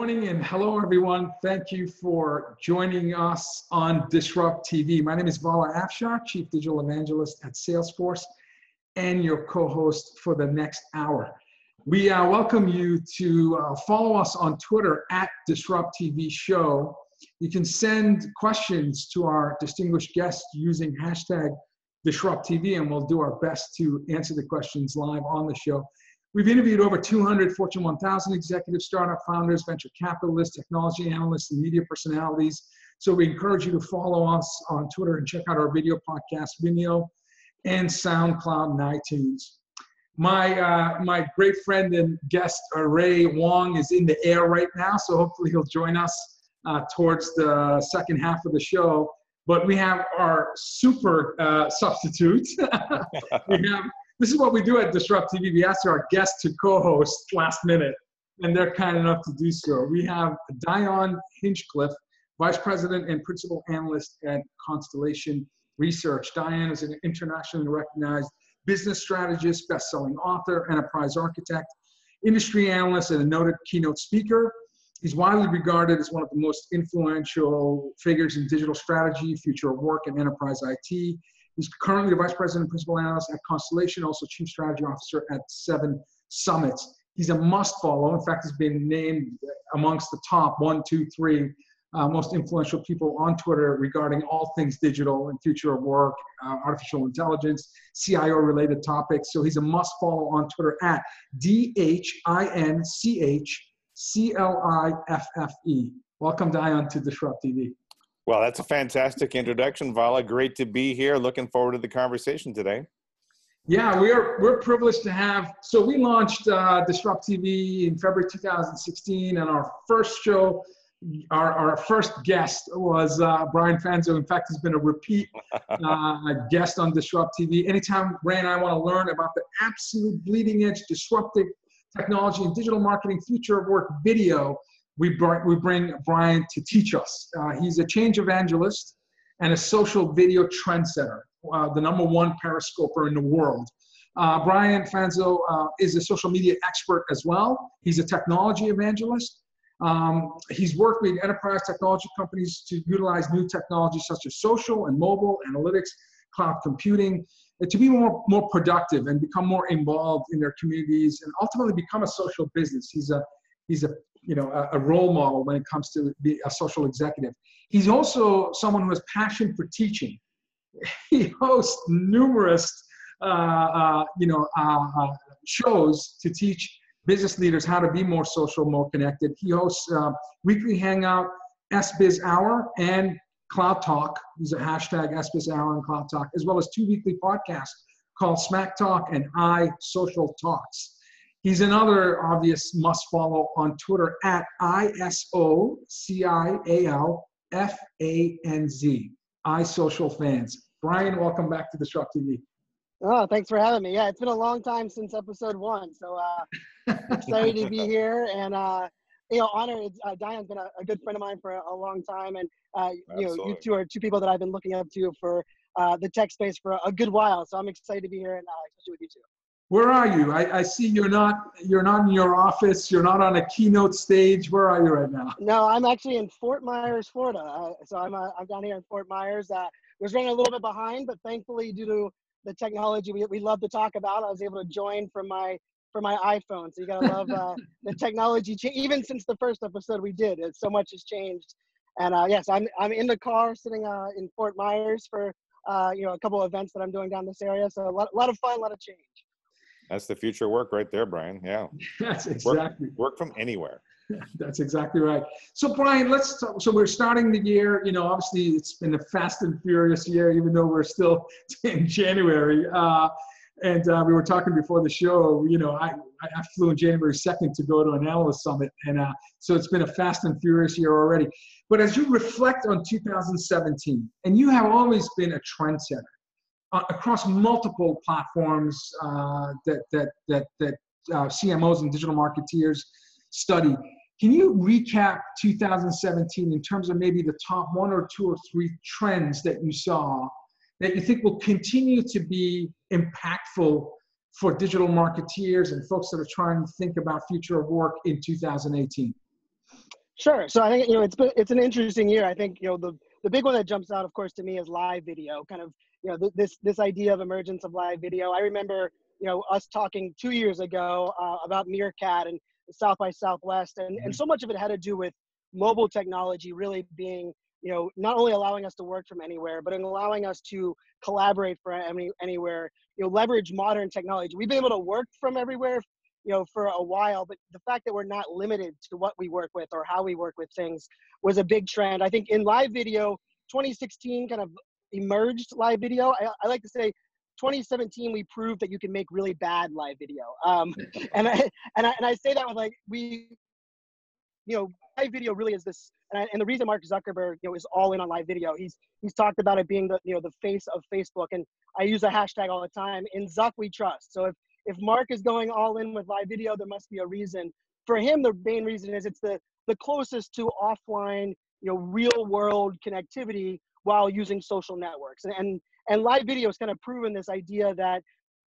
morning and hello everyone. Thank you for joining us on Disrupt TV. My name is Vala Afshar, Chief Digital Evangelist at Salesforce and your co-host for the next hour. We uh, welcome you to uh, follow us on Twitter at Disrupt TV Show. You can send questions to our distinguished guests using hashtag Disrupt TV and we'll do our best to answer the questions live on the show. We've interviewed over 200 Fortune 1000 executives, startup founders, venture capitalists, technology analysts, and media personalities. So we encourage you to follow us on Twitter and check out our video podcast, Vimeo, and SoundCloud and iTunes. My, uh, my great friend and guest, uh, Ray Wang, is in the air right now, so hopefully he'll join us uh, towards the second half of the show. But we have our super uh, substitute. we have this is what we do at Disrupt TV. We ask our guests to co-host last minute, and they're kind enough to do so. We have Dion Hinchcliffe, Vice President and Principal Analyst at Constellation Research. Dion is an internationally recognized business strategist, best-selling author, enterprise architect, industry analyst, and a noted keynote speaker. He's widely regarded as one of the most influential figures in digital strategy, future of work, and enterprise IT. He's currently the vice president and principal analyst at Constellation, also chief strategy officer at Seven Summits. He's a must follow. In fact, he's been named amongst the top one, two, three uh, most influential people on Twitter regarding all things digital and future of work, uh, artificial intelligence, CIO related topics. So he's a must follow on Twitter at D H I N C H C L I F F E. Welcome, Dion, to Disrupt TV. Well, that's a fantastic introduction, Vala. Great to be here. Looking forward to the conversation today. Yeah, we're we're privileged to have. So we launched uh, Disrupt TV in February 2016, and our first show, our, our first guest was uh, Brian Fanzo. In fact, he's been a repeat uh, guest on Disrupt TV. Anytime Ray and I want to learn about the absolute bleeding edge disruptive technology and digital marketing future of work video, we bring, we bring Brian to teach us. Uh, he's a change evangelist and a social video trendsetter, uh, the number one periscoper in the world. Uh, Brian Fanzo uh, is a social media expert as well. He's a technology evangelist. Um, he's worked with enterprise technology companies to utilize new technologies such as social and mobile analytics, cloud computing, to be more, more productive and become more involved in their communities and ultimately become a social business. He's a he's a you know a, a, role model when it comes to be a social executive. He's also someone who has passion for teaching. He hosts numerous uh, uh, you know uh, uh shows to teach business leaders how to be more social, more connected. He hosts uh, weekly hangout, SBiz Hour, and Cloud Talk. He's a hashtag SBiz Hour and Cloud Talk, as well as two weekly podcasts called Smack Talk and I Social Talks. He's another obvious must follow on Twitter at I-S-O-C-I-A-L-F-A-N-Z. I Social Fans. Brian, welcome back to Disrupt TV. Oh, thanks for having me. Yeah, it's been a long time since episode one, so uh, excited to be here. And uh, you know, honor. Uh, Dion's been a, a, good friend of mine for a, a long time, and uh, you know, you two are two people that I've been looking up to for uh, the tech space for a, a good while. So I'm excited to be here, and uh, especially with you two where are you? I, I, see you're not you're not in your office. You're not on a keynote stage. Where are you right now? No, I'm actually in Fort Myers, Florida. Uh, so I'm uh, I'm down here in Fort Myers. Uh, was running a little bit behind, but thankfully, due to the technology we, we love to talk about, I was able to join from my from my iPhone. So you gotta love uh, the technology. Cha- even since the first episode we did, it, so much has changed. And uh, yes, I'm I'm in the car sitting uh, in Fort Myers for uh, you know a couple of events that I'm doing down this area. So a lot, a lot of fun, a lot of change. That's the future work right there, Brian. Yeah. That's exactly. Work, work from anywhere. That's exactly right. So Brian, let's talk, so we're starting the year. You know, obviously it's been a fast and furious year, even though we're still in January. Uh, and uh, we were talking before the show. You know, I I flew in January second to go to an analyst summit, and uh, so it's been a fast and furious year already. But as you reflect on 2017, and you have always been a trendsetter uh, across multiple platforms uh, that that that that uh, CMOs and digital marketeers study. Can you recap 2017 in terms of maybe the top one or two or three trends that you saw that you think will continue to be impactful for digital marketeers and folks that are trying to think about future of work in 2018? Sure. So I think you know it's it's an interesting year. I think you know the the big one that jumps out, of course, to me is live video. Kind of you know th- this this idea of emergence of live video. I remember you know us talking two years ago uh, about Meerkat and South by Southwest, and and so much of it had to do with mobile technology really being you know not only allowing us to work from anywhere, but in allowing us to collaborate from any, anywhere. You know, leverage modern technology. We've been able to work from everywhere you know for a while but the fact that we're not limited to what we work with or how we work with things was a big trend i think in live video 2016 kind of emerged live video. I, I like to say 2017 we proved that you can make really bad live video. Um, and I, and I and i say that with like we you know live video really is this and, I, and the reason mark zuckerberg you know is all in on live video he's he's talked about it being the you know the face of facebook and i use a hashtag all the time in zuck we trust. So if if Mark is going all in with live video, there must be a reason. For him, the main reason is it's the the closest to offline, you know, real world connectivity while using social networks. And and, and live video has kind of proven this idea that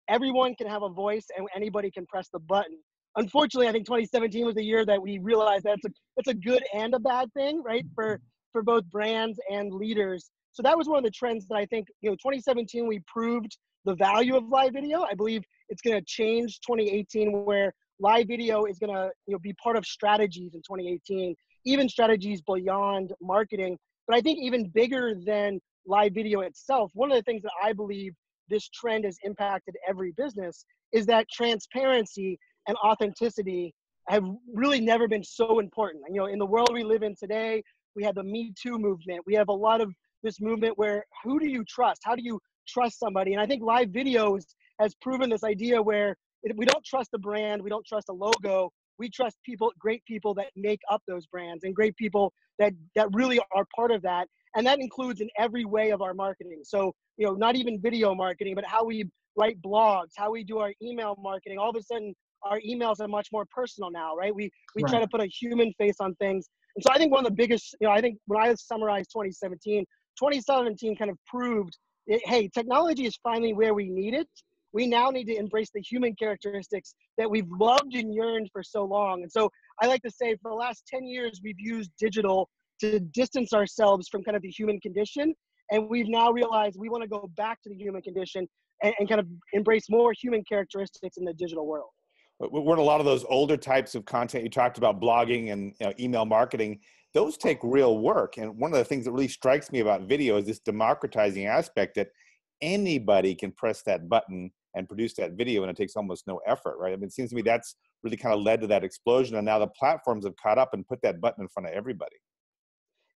everyone can have a voice and anybody can press the button. Unfortunately, I think 2017 was the year that we realized that's a that's a good and a bad thing, right? For for both brands and leaders. So that was one of the trends that I think, you know, 2017 we proved the value of live video. I believe it's going to change 2018 where live video is going to you know be part of strategies in 2018 even strategies beyond marketing but i think even bigger than live video itself one of the things that i believe this trend has impacted every business is that transparency and authenticity have really never been so important. You know in the world we live in today we have the me too movement. We have a lot of this movement where who do you trust? How do you trust somebody? And i think live videos has proven this idea where we don't trust the brand, we don't trust a logo, we trust people, great people that make up those brands and great people that that really are part of that. And that includes in every way of our marketing. So, you know, not even video marketing, but how we write blogs, how we do our email marketing. All of a sudden, our emails are much more personal now, right? We we right. try to put a human face on things. And so I think one of the biggest, you know, I think when I summarized 2017, 2017 kind of proved, it, hey, technology is finally where we need it we now need to embrace the human characteristics that we've loved and yearned for so long. And so I like to say for the last 10 years, we've used digital to distance ourselves from kind of the human condition. And we've now realized we want to go back to the human condition and, and kind of embrace more human characteristics in the digital world. We're in a lot of those older types of content you talked about, blogging and you know, email marketing. Those take real work. And one of the things that really strikes me about video is this democratizing aspect that anybody can press that button and produce that video and it takes almost no effort right? I mean it seems to me that's really kind of led to that explosion and now the platforms have caught up and put that button in front of everybody.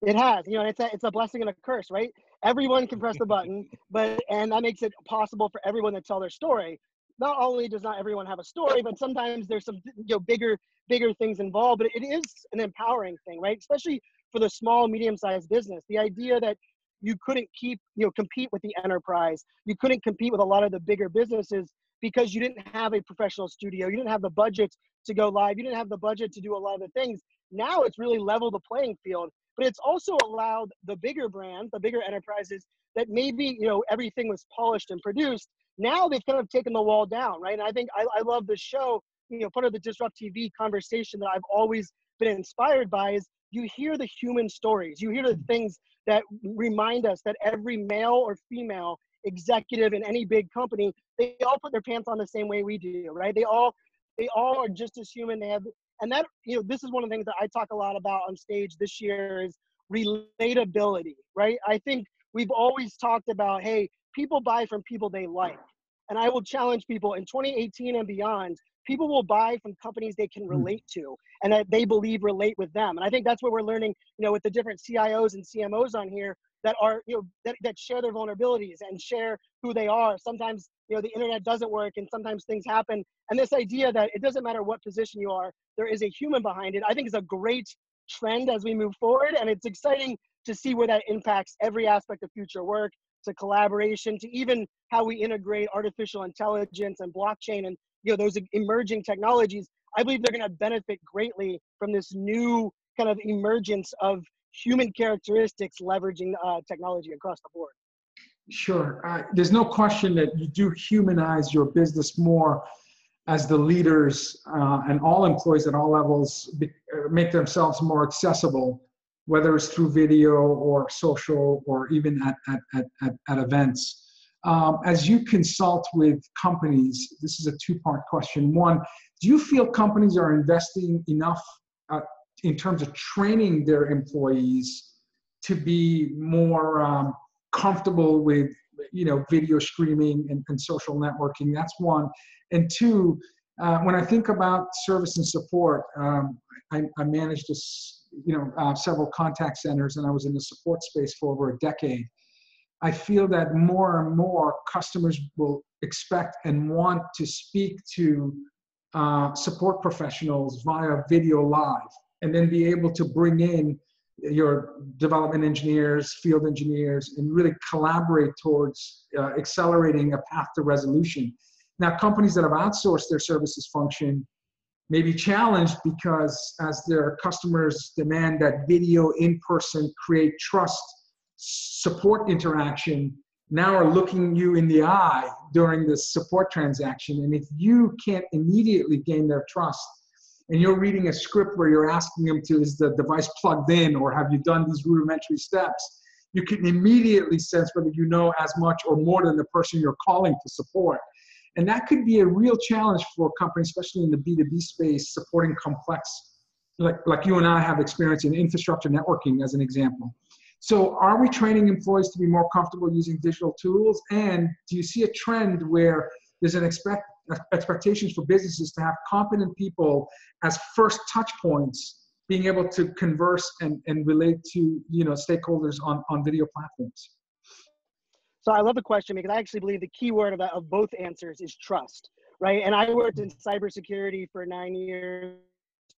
It has you know it's a, it's a blessing and a curse right? Everyone can press the button but and that makes it possible for everyone to tell their story. Not only does not everyone have a story but sometimes there's some you know bigger bigger things involved but it is an empowering thing right? Especially for the small medium sized business. The idea that you couldn't keep you know compete with the enterprise. You couldn't compete with a lot of the bigger businesses because you didn't have a professional studio. You didn't have the budget to go live. You didn't have the budget to do a lot of the things. Now it's really leveled the playing field but it's also allowed the bigger brands the bigger enterprises that maybe you know everything was polished and produced now they've kind of taken the wall down right? And i think i, I love the show. You know part of the disrupt tv conversation that i've always been inspired by is you hear the human stories you hear the things that remind us that every male or female executive in any big company, they all put their pants on the same way we do, right? They all they all are just as human. They have and that you know this is one of the things that I talk a lot about on stage this year is relatability, right? I think we've always talked about hey, people buy from people they like. And I will challenge people in 2018 and beyond people will buy from companies they can hmm. relate to and that they believe relate with them. And I think that's what we're learning, you know, with the different CIOs and CMOs on here that are, you know, that, that share their vulnerabilities and share who they are. Sometimes, you know, the internet doesn't work and sometimes things happen. And this idea that it doesn't matter what position you are, there is a human behind it, I think is a great trend as we move forward. And it's exciting to see where that impacts every aspect of future work to collaboration to even how we integrate artificial intelligence and blockchain and you know those emerging technologies i believe they're going to benefit greatly from this new kind of emergence of human characteristics leveraging uh, technology across the board sure uh, there's no question that you do humanize your business more as the leaders uh, and all employees at all levels be, uh, make themselves more accessible, whether it's through video or social or even at, at, at, at, events. Um, as you consult with companies, this is a two part question. One, do you feel companies are investing enough uh, in terms of training their employees to be more um, comfortable with you know video streaming and, and social networking? That's one. And two uh, when i think about service and support um, I, I, managed you know uh, several contact centers and i was in the support space for over a decade i feel that more and more customers will expect and want to speak to uh, support professionals via video live and then be able to bring in your development engineers, field engineers, and really collaborate towards uh, accelerating a path to resolution. Now, companies that have outsourced their services function may be challenged because as their customers demand that video in person create trust, support interaction, now are looking you in the eye during the support transaction. And if you can't immediately gain their trust, and you're reading a script where you're asking them to is the device plugged in or have you done these rudimentary steps you can immediately sense whether you know as much or more than the person you're calling to support and that could be a real challenge for companies especially in the b2b space supporting complex like, like you and i have experience in infrastructure networking as an example so are we training employees to be more comfortable using digital tools? And do you see a trend where there's an expect expectations for businesses to have competent people as first touch points being able to converse and, and relate to you know stakeholders on, on video platforms? So i love the question because i actually believe the key word of, that, of both answers is trust right? And i worked in cybersecurity for nine years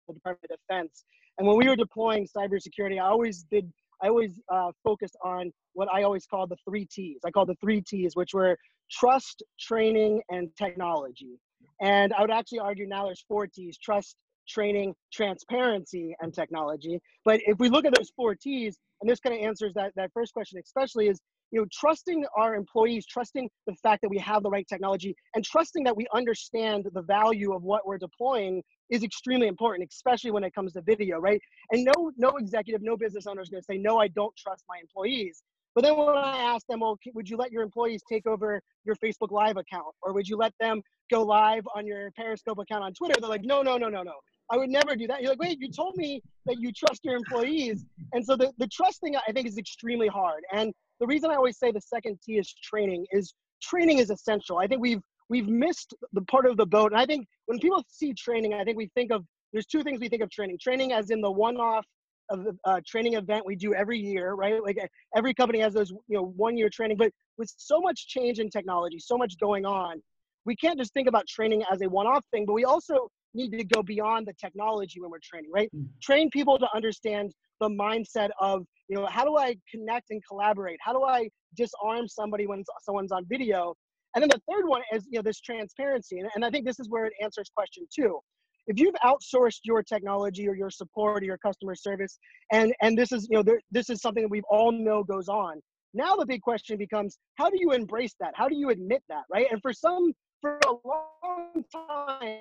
the department of defense. And when we were deploying cybersecurity i always did i always uh, focused on what i always call the three t's i call the three t's which were trust, training, and technology. And I would actually argue now there's four T's trust, training, transparency, and technology. But if we look at those four T's, and this kind of answers that, that first question, especially is you know trusting our employees trusting the fact that we have the right technology and trusting that we understand the value of what we're deploying is extremely important especially when it comes to video right and no no executive no business owner is going to say no i don't trust my employees but then when I ask them, well, would you let your employees take over your Facebook Live account? Or would you let them go live on your Periscope account on Twitter? They're like, no, no, no, no, no. I would never do that. You're like, wait, you told me that you trust your employees. And so the, the trusting, I think, is extremely hard. And the reason I always say the second T is training is training is essential. I think we've we've missed the part of the boat. And I think when people see training, I think we think of there's two things we think of training. Training as in the one-off of the uh, training event we do every year, right? Like every company has those, you know, one year training, but with so much change in technology, so much going on, we can't just think about training as a one off thing, but we also need to go beyond the technology when we're training, right? Mm-hmm. Train people to understand the mindset of, you know, how do I connect and collaborate? How do I disarm somebody when someone's on video? And then the third one is, you know, this transparency. And, and I think this is where it answers question two if you've outsourced your technology or your support or your customer service and and this is you know there, this is something that we all know goes on now the big question becomes how do you embrace that how do you admit that right and for some for a long time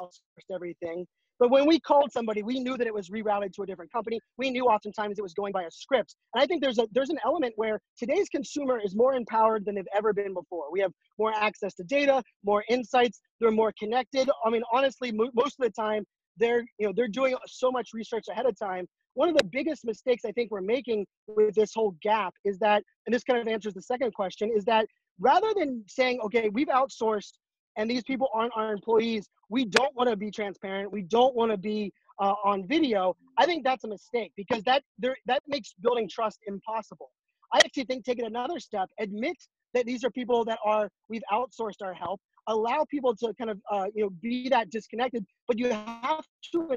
outsourced everything but when we called somebody, we knew that it was rerouted to a different company. We knew oftentimes it was going by a script. And I think there's a there's an element where today's consumer is more empowered than they've ever been before. We have more access to data, more insights. They're more connected. I mean, honestly, mo- most of the time they're you know they're doing so much research ahead of time. One of the biggest mistakes I think we're making with this whole gap is that, and this kind of answers the second question, is that rather than saying, okay, we've outsourced and these people aren't our employees, we don't want to be transparent. We don't want to be uh, on video. I think that's a mistake because that there that makes building trust impossible. I actually think take it another step, admit that these are people that are we've outsourced our help. Allow people to kind of uh, you know be that disconnected, but you have to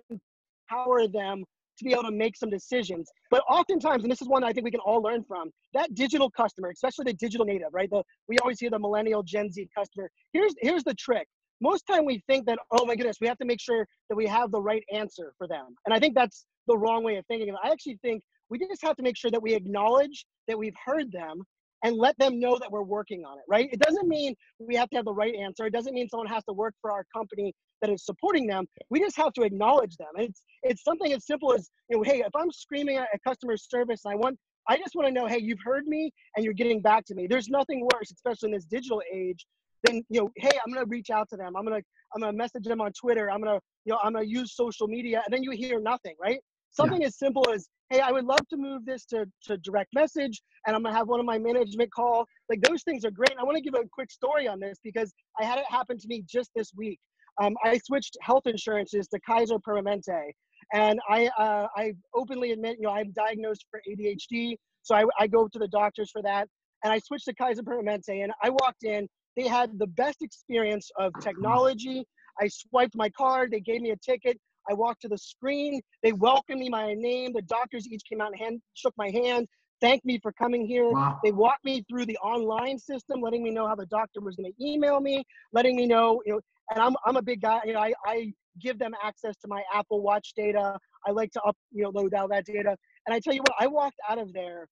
empower them to be able to make some decisions. But oftentimes, and this is one I think we can all learn from, that digital customer, especially the digital native, right? The we always hear the millennial Gen Z customer. Here's here's the trick. Most time we think that, oh my goodness, we have to make sure that we have the right answer for them. And I think that's the wrong way of thinking. I actually think we just have to make sure that we acknowledge that we've heard them and let them know that we're working on it, right? It doesn't mean we have to have the right answer. It doesn't mean someone has to work for our company that is supporting them. We just have to acknowledge them. And it's it's something as simple as, you know, hey, if I'm screaming at customer service and I want I just want to know, hey, you've heard me and you're getting back to me. There's nothing worse, especially in this digital age, than you know, hey, I'm gonna reach out to them. I'm gonna I'm gonna message them on Twitter. I'm gonna you know I'm gonna use social media, and then you hear nothing, right? Something yeah. as simple as, hey, I would love to move this to, to direct message, and I'm gonna have one of my management call. Like those things are great. I want to give a quick story on this because I had it happen to me just this week. Um, I switched health insurances to Kaiser Permanente, and I uh, I openly admit, you know, I'm diagnosed for ADHD, so I, I go to the doctors for that. And I switched to Kaiser Permanente, and I walked in. They had the best experience of technology. I swiped my card. They gave me a ticket. I walked to the screen. They welcomed me by name. The doctors each came out and hand, shook my hand, thanked me for coming here. Wow. They walked me through the online system, letting me know how the doctor was going to email me, letting me know, you know, and I'm, I'm a big guy. You know, I, I give them access to my Apple Watch data. I like to up, you know, load out that data. And I tell you what, I walked out of there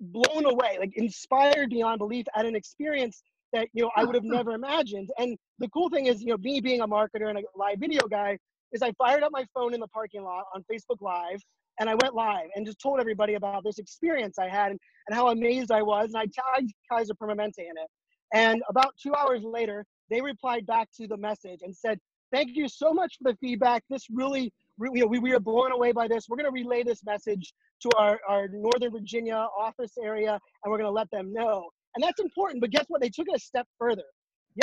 blown away, like inspired beyond belief at an experience that you know I would have never imagined. And the cool thing is, you know, me being a marketer and a live video guy, is I fired up my phone in the parking lot on Facebook Live and I went live and just told everybody about this experience I had and, and how amazed I was. And I tagged Kaiser Permanente in it. And about two hours later, they replied back to the message and said, Thank you so much for the feedback. This really, know, we, we are blown away by this. We're going to relay this message to our, our Northern Virginia office area and we're going to let them know. And that's important. But guess what? They took it a step further.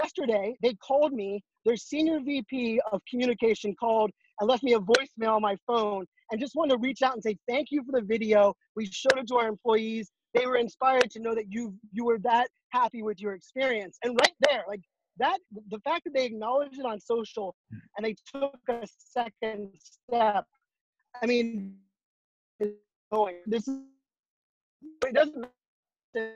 Yesterday, they called me their senior VP of communication called and left me a voicemail on my phone and just wanted to reach out and say thank you for the video. We showed it to our employees. They were inspired to know that you you were that happy with your experience. And right there, like that, the fact that they acknowledged it on social and they took a second step. I mean, going. This is it doesn't matter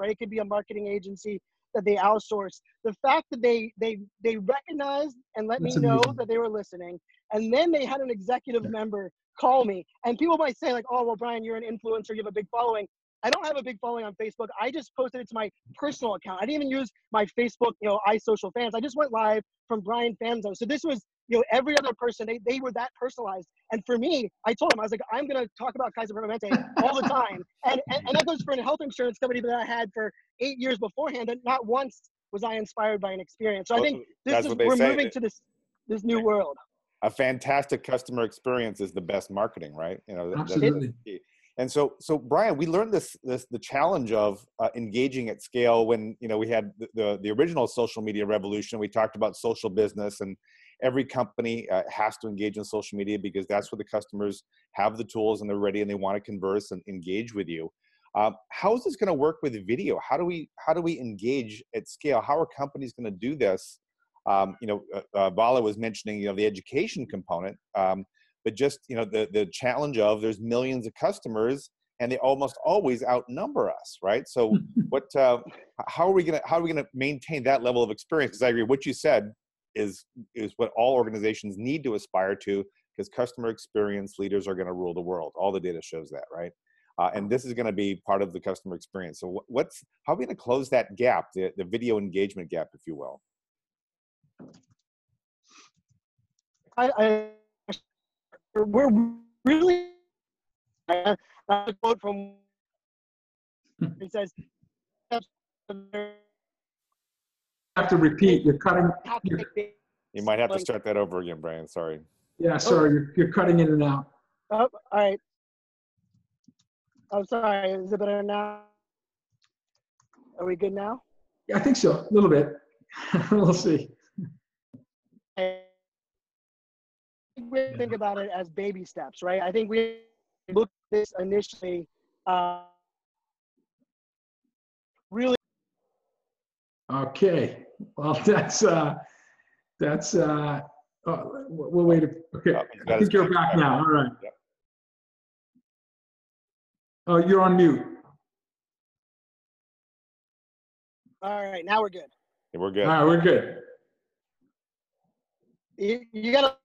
right? It could be a marketing agency that they outsource. The fact that they they they recognized and let That's me know amazing. that they were listening, and then they had an executive yeah. member call me. And people might say like, "Oh, well, Brian, you're an influencer, you have a big following." I don't have a big following on Facebook. I just posted it to my personal account. I didn't even use my Facebook, you know, iSocial fans. I just went live from Brian Fanzo. So this was, you know, every other person, they, they were that personalized. And for me, I told him, I was like, I'm going to talk about Kaiser Permanente all the time. And, and, and that goes for a health insurance company that I had for eight years beforehand. And not once was I inspired by an experience. So I think this is, we're say, moving to this, this new world. A fantastic customer experience is the best marketing, right? You know, Absolutely. And so, so Brian, we learned this, this the challenge of uh, engaging at scale when you know we had the, the, the original social media revolution. We talked about social business, and every company uh, has to engage in social media because that's where the customers have the tools and they're ready and they want to converse and engage with you. Um, how is this going to work with video? How do we how do we engage at scale? How are companies going to do this? Um, you know, uh, uh, Vala was mentioning you know the education component. Um, but just you know the the challenge of there's millions of customers and they almost always outnumber us right so what uh, how are we gonna how are we gonna maintain that level of experience because i agree with what you said is is what all organizations need to aspire to because customer experience leaders are going to rule the world. All the data shows that right? Uh, and this is going to be part of the customer experience. So what's how are we going to close that gap the, the video engagement gap if you will? I, I we're really uh, a quote from it says you have to repeat. You're cutting you're, you might have to start that over again brian. Sorry. Yeah sorry. You're, you're cutting in and out. Oh all right. I'm sorry. Is it better now? Are we good now? Yeah i think so. A little bit. We'll see. We think about it as baby steps, right? I think we looked at this initially uh, really. Okay, well, that's uh, that's uh, oh, we'll wait. Okay, oh, I think you're back now. All right. Oh, you're on mute. All right, now we're good. Yeah, we're good. All right, we're good. You, you got to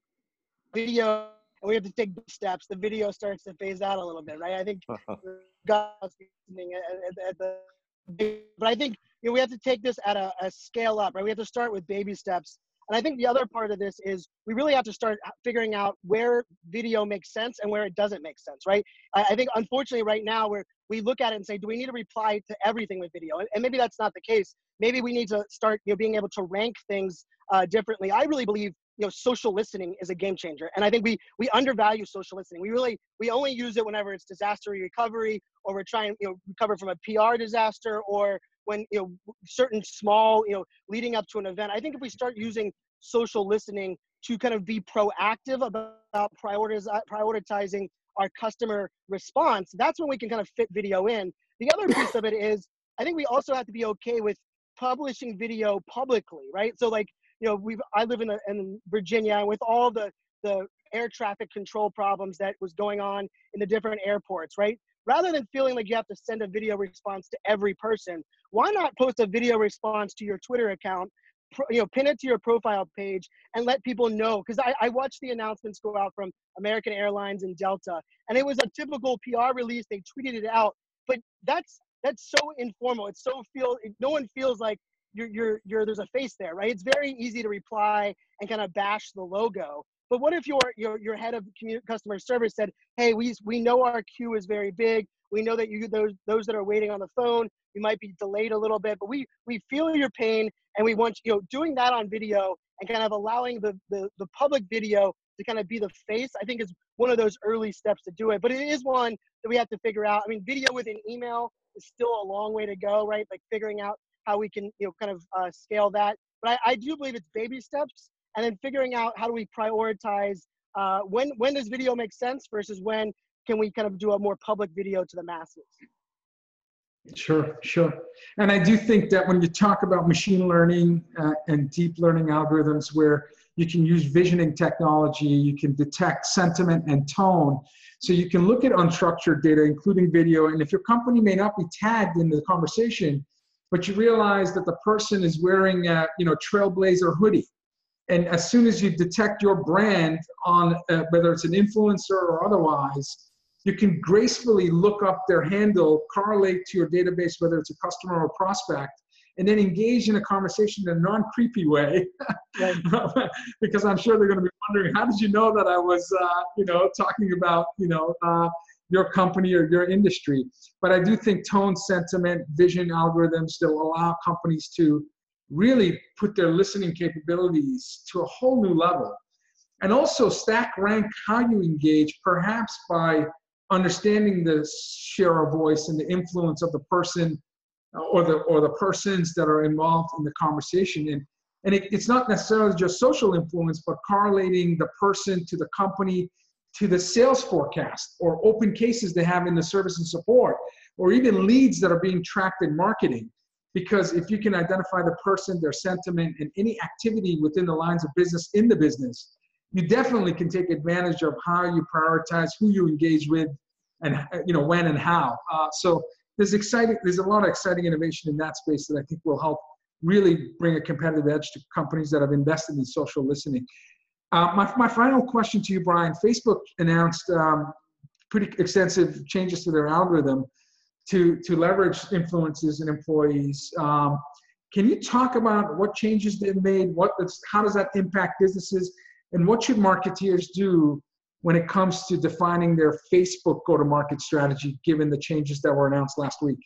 video and we have to take steps, the video starts to phase out a little bit, right? I think God listening at, at, the, but I think you know, we have to take this at a, a scale up, right? We have to start with baby steps. And I think the other part of this is we really have to start figuring out where video makes sense and where it doesn't make sense, right? I, I think unfortunately right now we're we look at it and say, do we need to reply to everything with video? And, and maybe that's not the case. Maybe we need to start you know, being able to rank things uh, differently. I really believe you know social listening is a game changer and i think we we undervalue social listening we really we only use it whenever it's disaster recovery or we're trying you know recover from a pr disaster or when you know certain small you know leading up to an event i think if we start using social listening to kind of be proactive about prioritiz- uh, prioritizing our customer response that's when we can kind of fit video in the other piece of it is i think we also have to be okay with publishing video publicly right so like you know, we I live in, a, in Virginia, and with all the the air traffic control problems that was going on in the different airports, right? Rather than feeling like you have to send a video response to every person, why not post a video response to your Twitter account? You know, pin it to your profile page and let people know. Because I, I watched the announcements go out from American Airlines and Delta, and it was a typical PR release. They tweeted it out, but that's that's so informal. It's so feel no one feels like you're, you're, you're, there's a face there, right? It's very easy to reply and kind of bash the logo. But what if your, your, your head of customer service said, hey, we, we know our queue is very big. We know that you, those, those that are waiting on the phone, you might be delayed a little bit, but we, we feel your pain and we want, you know, doing that on video and kind of allowing the, the, the public video to kind of be the face, I think is one of those early steps to do it. But it is one that we have to figure out. I mean, video with an email is still a long way to go, right? Like figuring out how we can you know kind of uh, scale that. But I, I, do believe it's baby steps, and then figuring out how do we prioritize uh, when when does video make sense versus when can we kind of do a more public video to the masses. Sure, sure. And I do think that when you talk about machine learning uh, and deep learning algorithms where you can use visioning technology, you can detect sentiment and tone. So you can look at unstructured data, including video. And if your company may not be tagged in the conversation, but you realize that the person is wearing a you know trailblazer hoodie and as soon as you detect your brand on uh, whether it's an influencer or otherwise you can gracefully look up their handle correlate to your database whether it's a customer or prospect and then engage in a conversation in a non-creepy way because i'm sure they're going to be wondering how did you know that i was uh, you know talking about you know uh, your company or your industry. But I do think tone, sentiment, vision algorithms that will allow companies to really put their listening capabilities to a whole new level. And also stack rank how you engage, perhaps by understanding the share of voice and the influence of the person uh, or the or the persons that are involved in the conversation. And and it, it's not necessarily just social influence, but correlating the person to the company to the sales forecast or open cases they have in the service and support, or even leads that are being tracked in marketing. Because if you can identify the person, their sentiment, and any activity within the lines of business in the business, you definitely can take advantage of how you prioritize, who you engage with, and you know when and how. Uh, so there's exciting, there's a lot of exciting innovation in that space that I think will help really bring a competitive edge to companies that have invested in social listening. Uh, my, my final question to you, Brian Facebook announced um, pretty extensive changes to their algorithm to, to leverage influences and employees. Um, can you talk about what changes they've made? What how does that impact businesses? And what should marketeers do when it comes to defining their Facebook go-to-market strategy, given the changes that were announced last week?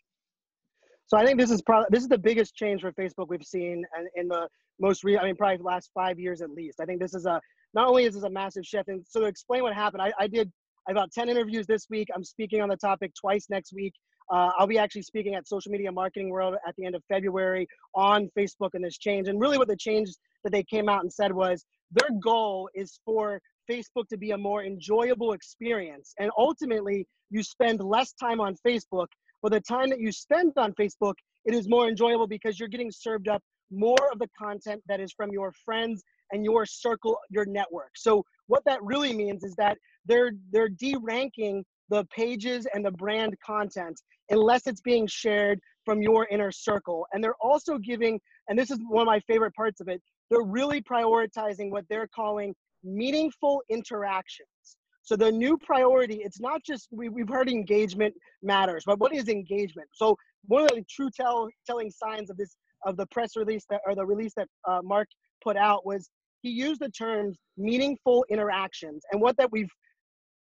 So I think this is probably this is the biggest change for Facebook we've seen in the most re- I mean probably the last five years at least. I think this is a not only is this a massive shift, and so to explain what happened, I, I did about 10 interviews this week. I'm speaking on the topic twice next week. Uh, I'll be actually speaking at Social Media Marketing World at the end of February on Facebook and this change. And really, what the change that they came out and said was their goal is for Facebook to be a more enjoyable experience. And ultimately, you spend less time on Facebook. But the time that you spend on Facebook, it is more enjoyable because you're getting served up more of the content that is from your friends and your circle, your network. So what that really means is that they're they're deranking the pages and the brand content unless it's being shared from your inner circle. And they're also giving, and this is one of my favorite parts of it, they're really prioritizing what they're calling meaningful interactions. So the new priority, it's not just we, we've heard engagement matters, but what is engagement? So one of the true tell, telling signs of this of the press release that or the release that uh, Mark put out was he used the terms meaningful interactions, and what that we've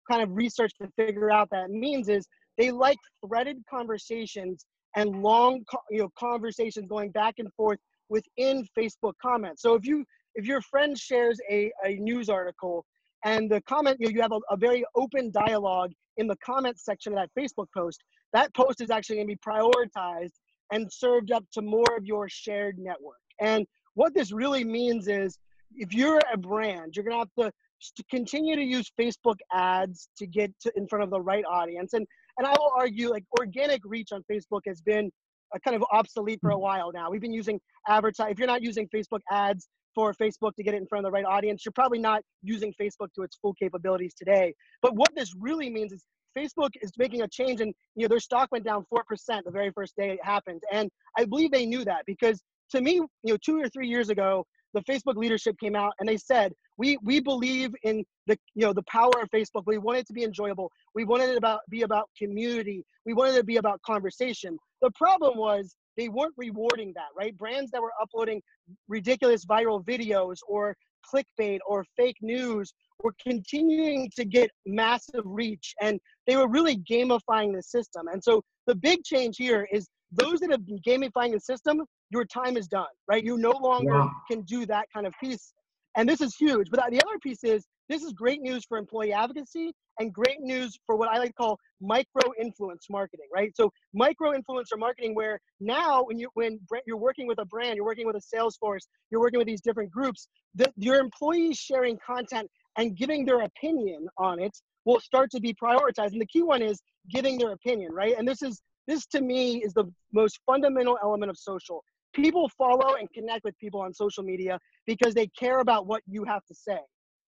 kind of research to figure out that means is they like threaded conversations and long you know conversations going back and forth within Facebook comments. So if you if your friend shares a, a news article and the comment you, know, you have a, a very open dialogue in the comment section of that Facebook post, that post is actually going to be prioritized and served up to more of your shared network. And what this really means is if you're a brand, you're going to have to, to continue to use Facebook ads to get to, in front of the right audience. And, and I will argue like organic reach on Facebook has been a kind of obsolete for a mm-hmm. while now. We've been using advertise. If you're not using Facebook ads for Facebook to get it in front of the right audience, you're probably not using Facebook to its full capabilities today. But what this really means is Facebook is making a change, and you know their stock went down four percent the very first day it happened, and I believe they knew that because to me, you know, two or three years ago, the Facebook leadership came out and they said we we believe in the you know the power of Facebook. We want it to be enjoyable. We wanted it about be about community. We wanted it to be about conversation. The problem was they weren't rewarding that, right? Brands that were uploading ridiculous viral videos or clickbait or fake news were continuing to get massive reach and they were really gamifying the system. And so the big change here is those that have been gamifying the system, your time is done, right? You no longer can do that kind of piece. And this is huge. But uh, the other piece is this is great news for employee advocacy and great news for what I like to call micro influence marketing, right? So micro influencer marketing, where now when you when you're working with a brand, you're working with a sales force, you're working with these different groups, that your employees sharing content and giving their opinion on it will start to be prioritized. And the key one is giving their opinion, right? And this is this to me is the most fundamental element of social. People follow and connect with people on social media because they care about what you have to say.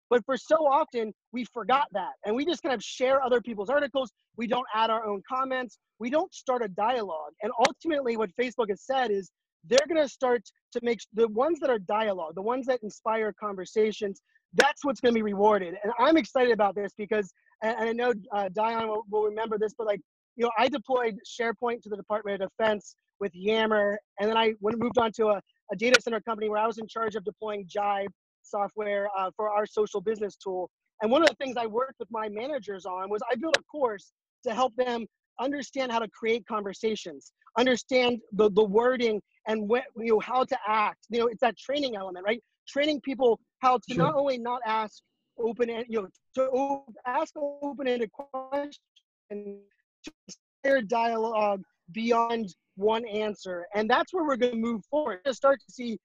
But for so often, we forgot that. And we just kind of share other people's articles. We don't add our own comments. We don't start a dialogue. And ultimately, what Facebook has said is they're going to start to make the ones that are dialogue, the ones that inspire conversations, that's what's going to be rewarded. And I'm excited about this because, and I know uh, Dion will, will remember this, but like, you know, I deployed SharePoint to the Department of Defense with Yammer. And then I went, moved on to a, a data center company where I was in charge of deploying Jive software uh, for our social business tool. And one of the things I worked with my managers on was I built a course to help them understand how to create conversations, understand the, the wording and what, you know, how to act. You know, it's that training element, right? Training people how to sure. not only not ask open, you know, to ask open-ended questions, to dialogue beyond one answer. And that's where we're going to move forward. To start to see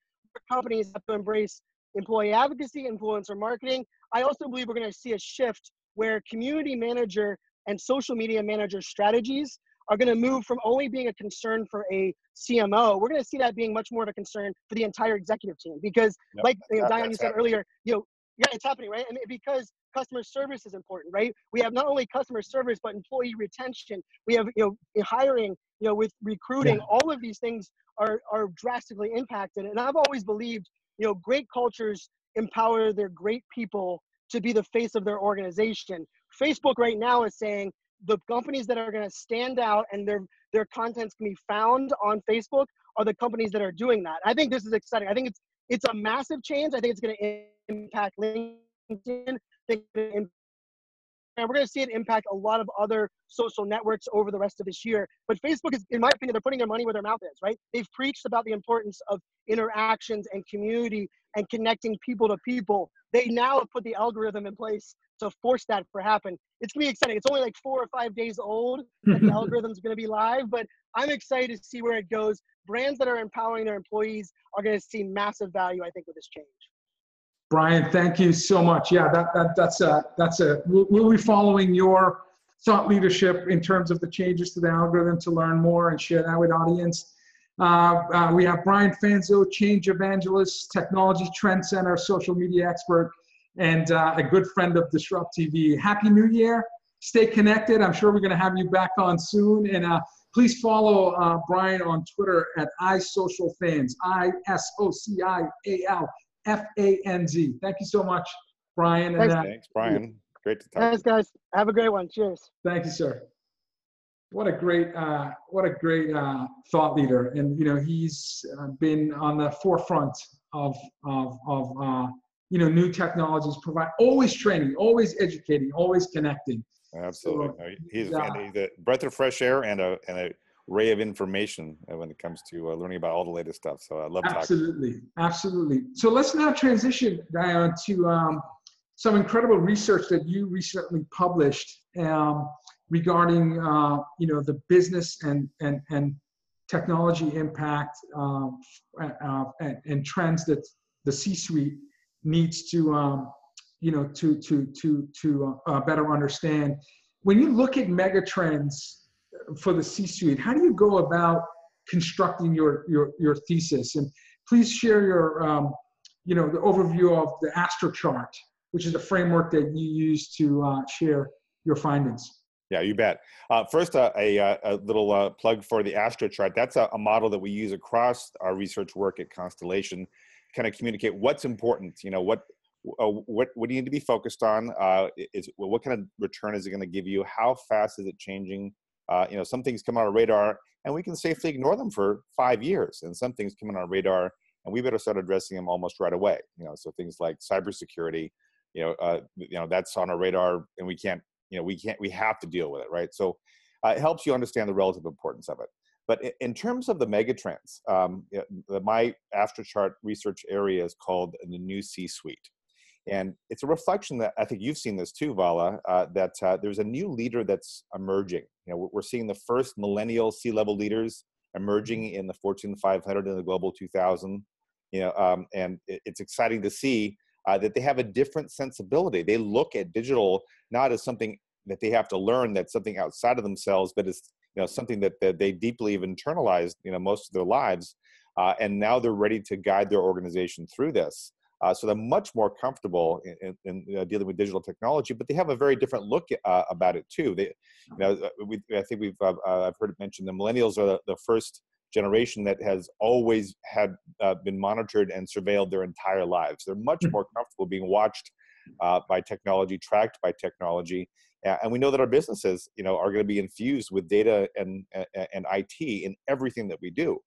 companies have to embrace employee advocacy, influencer marketing. I also believe we're going to see a shift where community manager and social media manager strategies are going to move from only being a concern for a CMO. We're going to see that being much more of a concern for the entire executive team because, yep. like you know, Dion, you said happening. earlier, you know, yeah, it's happening, right? And because customer service is important, right? We have not only customer service but employee retention. We have you know hiring, you know, with recruiting. Yeah. All of these things are are drastically impacted. And I've always believed you know, great cultures empower their great people to be the face of their organization. Facebook right now is saying the companies that are going to stand out and their their contents can be found on Facebook are the companies that are doing that. I think this is exciting. I think it's it's a massive change. I think it's going to impact LinkedIn. I think and we're going to see it impact a lot of other social networks over the rest of this year. But Facebook is, in my opinion, they're putting their money where their mouth is, right? They've preached about the importance of interactions and community and connecting people to people. They now have put the algorithm in place to force that to happen. It's gonna be exciting. It's only like four or five days old that the algorithm's gonna be live, but I'm excited to see where it goes. Brands that are empowering their employees are gonna see massive value, I think, with this change. Brian, thank you so much. Yeah, that, that that's a that's a we'll, we'll be following your thought leadership in terms of the changes to the algorithm to learn more and share that with audience. Uh, uh, we have Brian Fanzo, change evangelist, technology trend center, social media expert, and uh, a good friend of Disrupt TV. Happy New Year. Stay connected. I'm sure we're going to have you back on soon. And uh, please follow uh, Brian on Twitter at iSocialFanz, I S O C I A L F A N Z. Thank you so much, Brian. Thanks, and, uh, Thanks Brian. Great to talk. Thanks, guys. Have a great one. Cheers. Thank you, sir. What a great, uh, what a great uh, thought leader, and you know he's been on the forefront of of of uh, you know new technologies. Provide always training, always educating, always connecting. Absolutely, So, he's, yeah. he's a breath of fresh air and a and a ray of information uh, when it comes to uh, learning about all the latest stuff. So I love talking. Absolutely, absolutely. So let's now transition, Dion, to um, some incredible research that you recently published um, regarding, uh, you know, the business and and and technology impact uh, uh, and, and trends that the C-suite needs to, um, you know, to to to to uh, better understand. When you look at mega trends for the C-suite, how do you go about constructing your your your thesis? And please share your, um, you know, the overview of the Astro chart, which is a framework that you use to uh, share your findings. Yeah, you bet. Uh, first, uh, a, uh, a little uh, plug for the Astro chart. That's a, a model that we use across our research work at Constellation, kind of communicate what's important. You know, what uh, what what do you need to be focused on? Uh, is what kind of return is it going to give you? How fast is it changing? Uh, you know, some things come on our radar, and we can safely ignore them for five years, and some things come on our radar, and we better start addressing them almost right away. You know, so things like cybersecurity. You know, uh, you know that's on our radar, and we can't you know we can't we have to deal with it right so uh, it helps you understand the relative importance of it but in terms of the megatrends um, you know, my research area is called the new c suite and it's a reflection that i think you've seen this too vala uh, that uh, there's a new leader that's emerging you know we're, seeing the first millennial c level leaders emerging in the fortune 500 and the global 2000 you know um, and it's exciting to see uh, that they have a different sensibility. They look at digital not as something that they have to learn, that's something outside of themselves, but as you know something that, that they deeply have internalized, you know, most of their lives, uh, and now they're ready to guide their organization through this. Uh, so they're much more comfortable in, in, in uh, dealing with digital technology, but they have a very different look uh, about it too. They, you know, uh, we, I think we've uh, uh, I've heard it mentioned the millennials are the, the first generation that has always had uh, been monitored and surveilled their entire lives. They're much more comfortable being watched uh, by technology, tracked by technology, and we know that our businesses, you know, are going to be infused with data and and, and IT in everything that we do,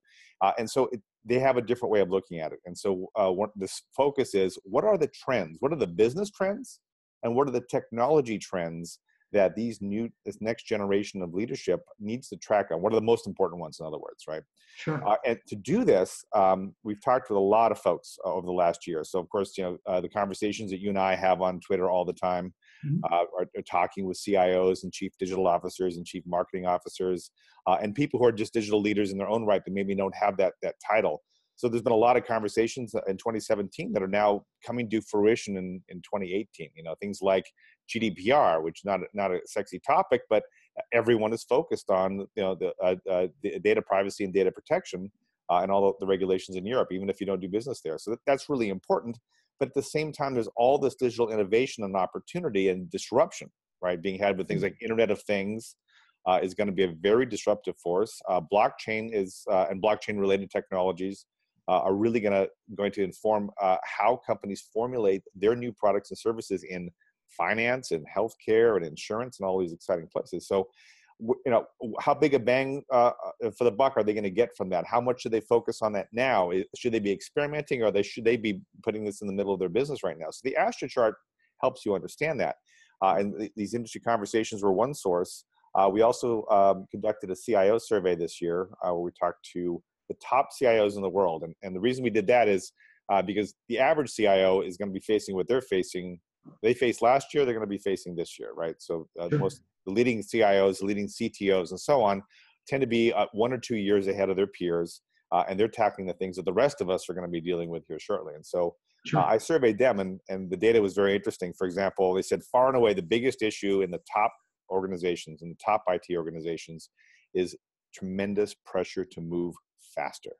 uh, and so it, they have a different way of looking at it. And so, uh, what this focus is: what are the trends? What are the business trends, and what are the technology trends? that these new this next generation of leadership needs to track on what are the most important ones in other words right Sure. uh, and to do this, um, we've talked with a lot of folks uh, over the last year. So, of course, you know uh, the conversations that you and I have on Twitter all the time Mhm. uh, are, are talking with CIOs and chief digital officers and chief marketing officers, uh, and people who are just digital leaders in their own right, but maybe don't have that that title. So, there's been a lot of conversations in 2017 that are now coming to fruition in, in 2018. You know, things like GDPR, which not not a sexy topic, but everyone is focused on you know the, uh, uh, the data privacy and data protection uh, and all the regulations in Europe, even if you don't do business there. So that, that's really important. But at the same time, there's all this digital innovation and opportunity and disruption, right, being had with things like Internet of Things. Uh, is going to be a very disruptive force. Uh, blockchain is uh, and blockchain-related technologies uh, are really going to going to inform uh, how companies formulate their new products and services in finance and healthcare and insurance and all these exciting places. So, you know, how big a bang uh, uh, for the buck are they going to get from that? How much should they focus on that now? Should they be experimenting, or they should they be putting this in the middle of their business right now? So the Astro chart helps you understand that. Uh, and th- these industry conversations were one source. Uh, we also um, conducted a CIO survey this year uh, where we talked to the top CIOs in the world, and, and the reason we did that is uh, because the average CIO is going to be facing what they're facing they faced last year, they're going to be facing this year, right? So uh, the most the leading CIOs, the leading CTOs, and so on tend to be uh, one or two years ahead of their peers, uh, and they're tackling the things that the rest of us are going to be dealing with here shortly. And so Sure. uh, I surveyed them, and and the data was very interesting. For example, they said far and away the biggest issue in the top organizations, in the top IT organizations, is tremendous pressure to move faster.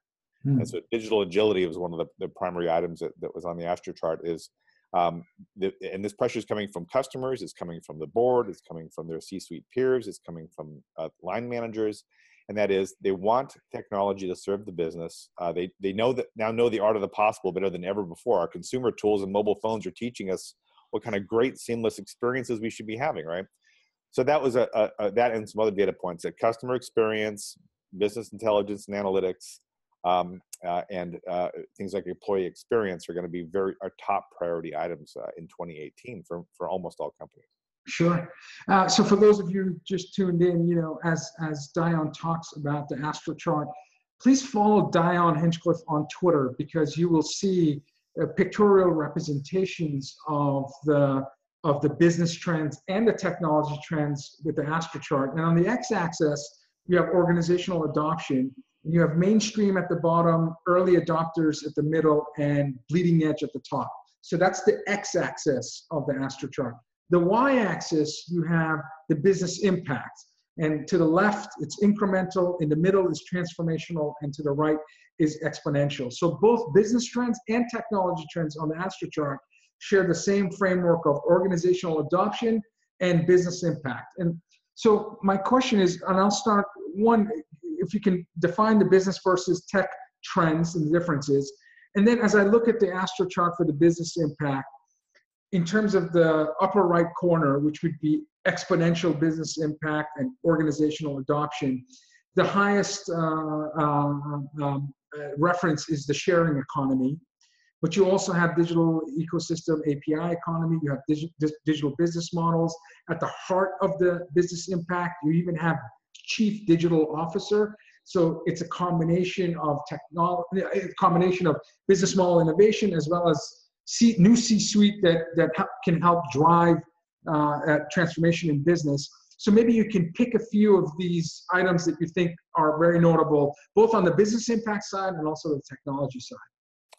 Hmm. And so digital agility was one of the, the primary items that, that was on the Astro chart is, um, the, and this pressure is coming from customers, it's coming from the board, it's coming from their C-suite peers, it's coming from uh, line managers, and that is they want technology to serve the business. Uh, they they know that now know the art of the possible better than ever before. Our consumer tools and mobile phones are teaching us what kind of great seamless experiences we should be having, right? So that was a, a, a that and some other data points that customer experience, business intelligence and analytics, um, uh, and uh, things like employee experience are going to be very our top priority items uh, in 2018 for, for almost all companies. Sure. Uh, so for those of you just tuned in, you know, as as Dion talks about the Astro chart, please follow Dion Hinchcliffe on Twitter because you will see uh, pictorial representations of the of the business trends and the technology trends with the Astro chart. And on the x-axis, you have organizational adoption. You have mainstream at the bottom, early adopters at the middle, and bleeding edge at the top. So that's the x-axis of the Astro chart. The y-axis, you have the business impact. And to the left, it's incremental. In the middle is transformational. And to the right is exponential. So both business trends and technology trends on the Astro chart share the same framework of organizational adoption and business impact. And so my question is, and I'll start one, if you can define the business versus tech trends and the differences. And then as I look at the Astro chart for the business impact, in terms of the upper right corner, which would be exponential business impact and organizational adoption, the highest uh, uh, um, uh, reference is the sharing economy. But you also have digital ecosystem API economy. You have digi digital business models. At the heart of the business impact, you even have chief digital officer. So it's a combination of technology, a combination of business model innovation as well as C, new C-suite that that can help drive uh, transformation in business. So maybe you can pick a few of these items that you think are very notable, both on the business impact side and also the technology side.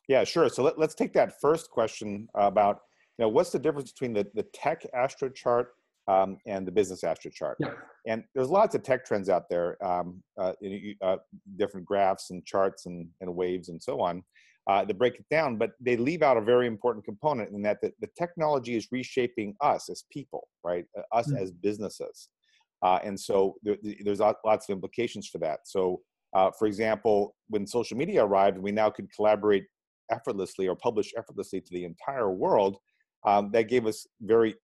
Yeah, sure. So let, us take that first question about, you know, what's the difference between the, the tech astro chart um, and the business astro chart? Yeah. And there's lots of tech trends out there, um, uh, uh, different graphs and charts and, and waves and so on uh, to break it down, but they leave out a very important component in that the, the technology is reshaping us as people, right? Uh, us mm-hmm. as businesses. Uh, and so there, there's lots of implications for that. So, uh, for example, when social media arrived, we now could collaborate effortlessly or publish effortlessly to the entire world. Um, that gave us very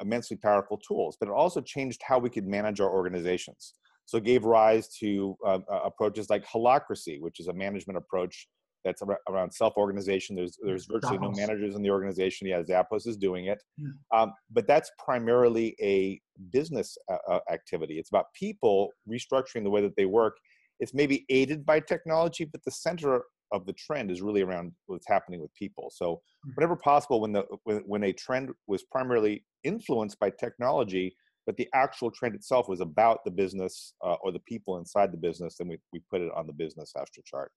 immensely powerful tools, but it also changed how we could manage our organizations. So it gave rise to uh, approaches like holacracy, which is a management approach that's around self-organization. There's there's virtually Zappos. no managers in the organization. Yeah, Zappos is doing it, yeah. um, but that's primarily a business uh, uh, activity. It's about people restructuring the way that they work. It's maybe aided by technology, but the center of the trend is really around what's happening with people. So hmm. whenever possible, when the when, when a trend was primarily influenced by technology, but the actual trend itself was about the business uh, or the people inside the business, then we, we put it on the business astro chart.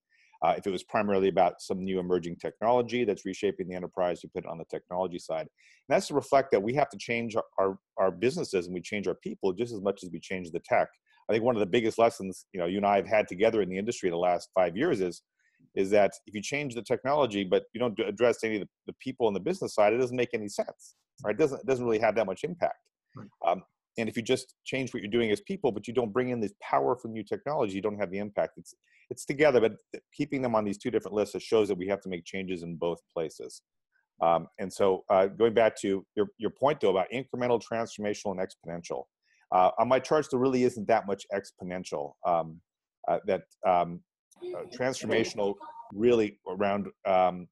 Uh, if it was primarily about some new emerging technology that's reshaping the enterprise, you put it on the technology side. And that's to reflect that we have to change our, our, our businesses and we change our people just as much as we change the tech. I think one of the biggest lessons you know you and I have had together in the industry the last five years is is that if you change the technology but you don't address any of the, the people on the business side, it doesn't make any sense. Right? It doesn't it doesn't really have that much impact. Right. Um, and if you just change what you're doing as people, but you don't bring in this powerful new technology, you don't have the impact. It's it's together, but keeping them on these two different lists shows that we have to make changes in both places. Um, and so, uh, going back to your your point though about incremental, transformational, and exponential. Uh, on my charts, there really isn't that much exponential. Um, uh, that um, uh, transformational really around um,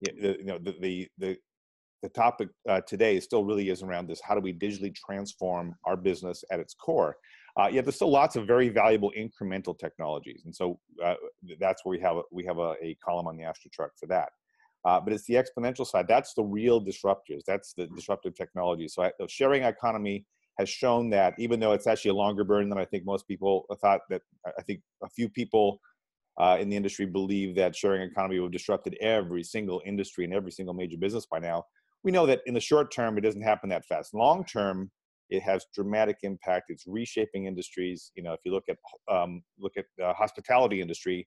you know the the the the topic uh, today still really is around this how do we digitally transform our business at its core? Uh, yet there's still lots of very valuable incremental technologies and so uh, that's where we have we have a, a column on the astro chart for that. Uh, but it's the exponential side that's the real disruptors that's the disruptive technology. So I, the sharing economy has shown that even though it's actually a longer burn than i think most people thought that i think a few people uh, in the industry believe that sharing economy will have disrupted every single industry and every single major business by now we know that in the short term, it doesn't happen that fast. Long term, it has dramatic impact. It's reshaping industries. You know, if you look at um, look at the hospitality industry,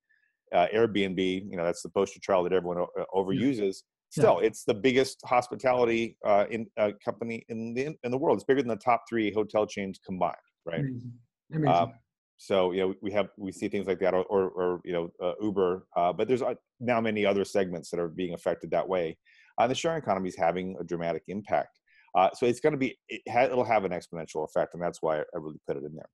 uh, Airbnb, you know, that's the poster child that everyone uh, overuses. Still, yeah. it's the biggest hospitality uh, in, uh, company in the in the world. It's bigger than the top three hotel chains combined, right? Amazing. Amazing. So you know we have we see things like that, or or, or you know uh, Uber, uh, but there's uh, now many other segments that are being affected that way. uh, the sharing economy is having a dramatic impact. Uh, so it's going to be it ha- it'll have an exponential effect, and that's why I really put it in there.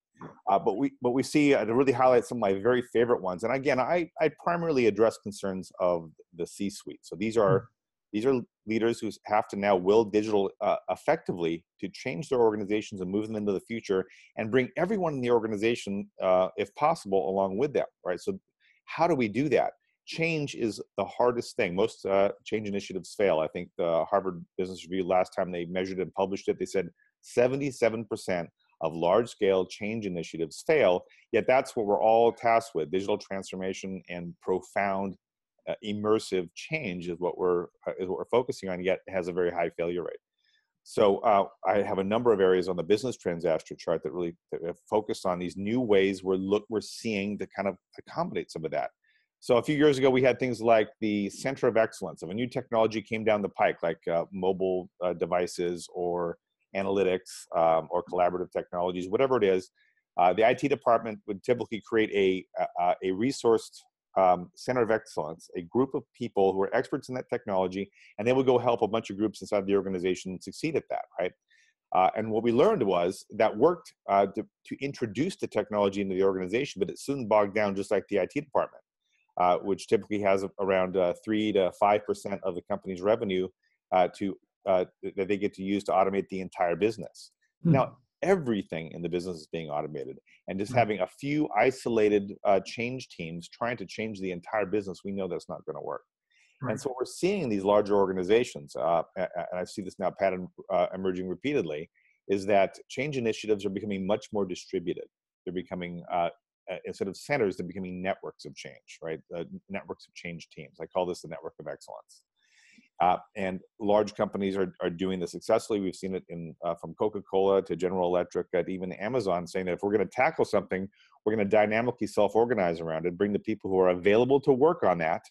Uh, but we but we see uh, to really highlight some of my very favorite ones. And again, I I primarily address concerns of the C-suite. So these are mm-hmm. these are leaders who have to now will digital uh, effectively to change their organizations and move them into the future, and bring everyone in the organization, uh, if possible, along with them. Right. So how do we do that? change is the hardest thing. Most uh, change initiatives fail. I think the Harvard Business Review last time they measured and published it, they said 77% of large scale change initiatives fail. Yet that's what we're all tasked with digital transformation and profound uh, immersive change is what we're uh, is what we're focusing on yet has a very high failure rate so uh, i have a number of areas on the business transaction chart that really focus on these new ways we're look we're seeing to kind of accommodate some of that so a few years ago, we had things like the center of excellence. If a new technology came down the pike, like uh, mobile uh, devices or analytics um, or collaborative technologies, whatever it is, uh, the IT department would typically create a, a, a resourced um, center of excellence, a group of people who are experts in that technology, and they would go help a bunch of groups inside the organization succeed at that, right? Uh, and what we learned was that worked uh, to, to, introduce the technology into the organization, but it soon bogged down just like the IT department uh, which typically has around uh, three to five percent of the company's revenue uh, to uh, that they get to use to automate the entire business. Hmm. Now, everything in the business is being automated, and just hmm. having a few isolated uh, change teams trying to change the entire business, we know that's not going to work. Right. And so we're seeing these larger organizations, uh, and I see this now pattern emerging repeatedly, is that change initiatives are becoming much more distributed. They're becoming uh, uh, instead of centers, they're becoming networks of change, right? Uh, networks of change teams. I call this the network of excellence. Uh, and large companies are, are doing this successfully. We've seen it in uh, from Coca-Cola to General Electric, at even Amazon, saying that if we're going to tackle something, we're going to dynamically self-organize around it, bring the people who are available to work on that,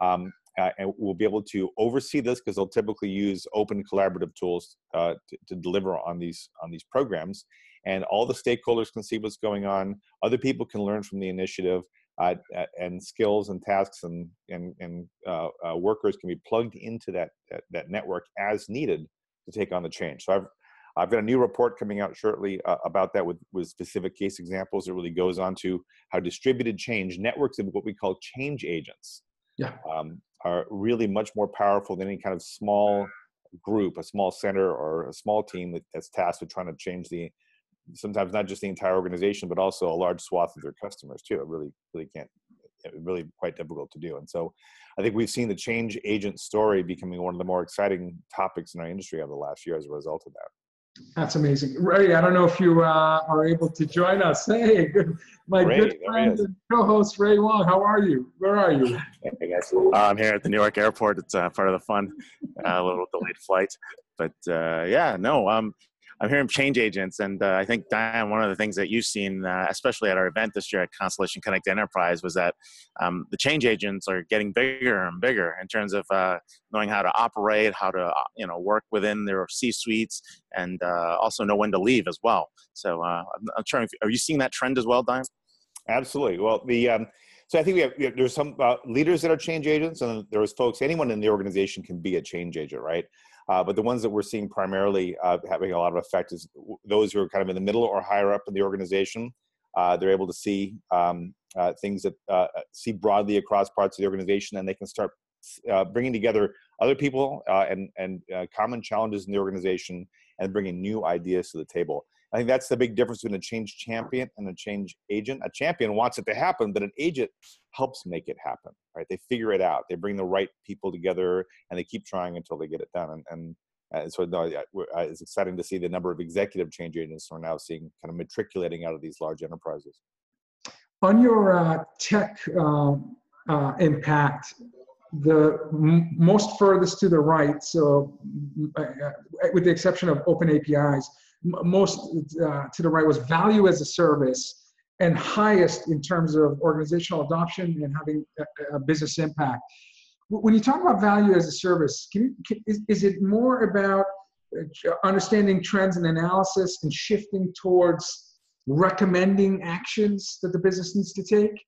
um, uh, and we'll be able to oversee this because they'll typically use open collaborative tools uh, to, to, deliver on these on these programs and all the stakeholders can see what's going on. Other people can learn from the initiative, uh, and skills and tasks and and, and uh, uh, workers can be plugged into that, that, that network as needed to take on the change. So I've I've got a new report coming out shortly uh, about that with, with specific case examples. It really goes on to how distributed change networks of what we call change agents yeah. um, are really much more powerful than any kind of small group, a small center or a small team that's tasked with trying to change the sometimes not just the entire organization, but also a large swath of their customers too. It really, really can't, really quite difficult to do. And so I think we've seen the change agent story becoming one of the more exciting topics in our industry over the last year as a result of that. That's amazing. Ray, I don't know if you uh, are able to join us. Hey, good, my Ray, good friend and co-host Ray Wang, how are you? Where are you? Hey guys, uh, I'm here at the Newark Airport. It's uh, part of the fun, uh, a little delayed flight, but uh, yeah, no, um, I'm hearing change agents, and uh, I think Dion, one of the things that you've seen, uh, especially at our event this year at Constellation Connect Enterprise, was that um, the change agents are getting bigger and bigger in terms of uh, knowing how to operate, how to uh, you know work within their C suites, and uh, also know when to leave as well. So uh, I'm, I'm trying. Are you seeing that trend as well, Dion? Absolutely. Well, the um, so I think we have, we have there's some leaders that are change agents, and there's folks. Anyone in the organization can be a change agent, right? Uh, but the ones that we're seeing primarily uh, having a lot of effect is those who are kind of in the middle or higher up in the organization. Uh, they're able to see um, uh, things that uh, see broadly across parts of the organization, and they can start uh, bringing together other people and and common challenges in the organization, and bringing new ideas to the table. I think that's the big difference between a change champion and a change agent. A champion wants it to happen, but an agent helps make it happen, right? They figure it out. They bring the right people together and they keep trying until they get it done. And, and uh, so uh, it's exciting to see the number of executive change agents we're now seeing kind of matriculating out of these large enterprises. On your uh, tech um, uh, impact, the m- most furthest to the right, so uh, uh, with the exception of open APIs, most uh, to the right was value as a service and highest in terms of organizational adoption and having a, a business impact. When you talk about value as a service, can, can is, is it more about uh, understanding trends and analysis and shifting towards recommending actions that the business needs to take?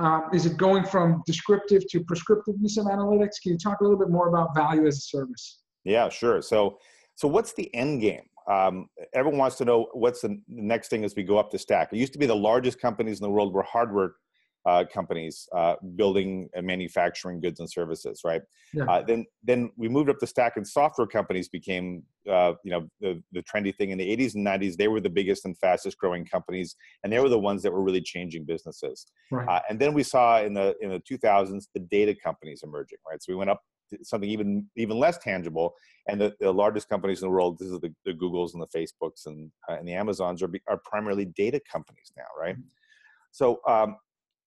Uh, is it going from descriptive to prescriptive use of analytics? Can you talk a little bit more about value as a service? Yeah, sure. So, so what's the end game? Um, everyone wants to know what's the next thing as we go up the stack. It used to be the largest companies in the world were hardware uh, companies uh, building and manufacturing goods and services, right? Yeah. Uh, then, then we moved up the stack, and software companies became, uh, you know, the, the trendy thing in the 80s and 90s. They were the biggest and fastest growing companies, and they were the ones that were really changing businesses. Right. Uh, and then we saw in the in the 2000s the data companies emerging, right? So we went up something even even less tangible. And the, the largest companies in the world this is the, the googles and the facebooks and, uh, and the amazons are, are primarily data companies now right? Mm-hmm. so um,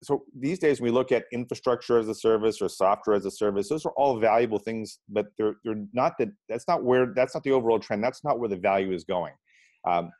so these days we look at infrastructure as a service or software as a service. Those are all valuable things but they're, they're not that that's not where that's not the overall trend. That's not where the value is going. Um,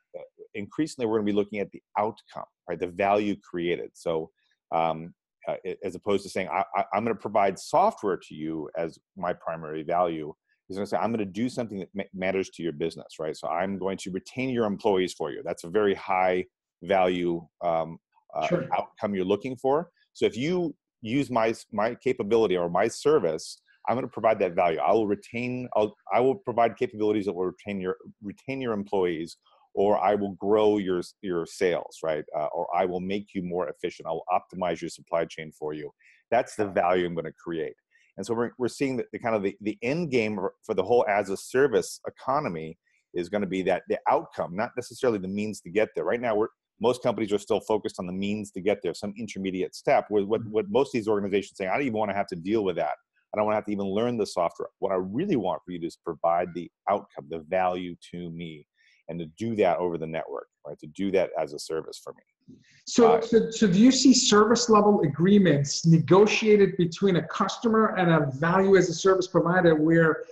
increasingly we're going to be looking at the outcome right? The value created. So um, uh, as opposed to saying I, am going to provide software to you as my primary value is going to say i'm going to do something that ma- matters to your business right so i'm going to retain your employees for you that's a very high value um, uh, sure. outcome you're looking for. So if you use my my capability or my service, I'm going to provide that value. I will retain. I'll, I will provide capabilities that will retain your retain your employees, or I will grow your your sales, right? Uh, or I will make you more efficient. I'll optimize your supply chain for you. That's the value I'm going to create. And so we're, we're seeing that the kind of the, the end game for the whole as a service economy is going to be that the outcome, not necessarily the means to get there. Right now, we're most companies are still focused on the means to get there, some intermediate step. What, what, what most of these organizations say, I don't even want to have to deal with that. I don't want to have to even learn the software. What I really want for you to is provide the outcome, the value to me, and to do that over the network, right? To do that as a service for me. So, uh, so, so do you see service level agreements negotiated between a customer and a value as a service provider where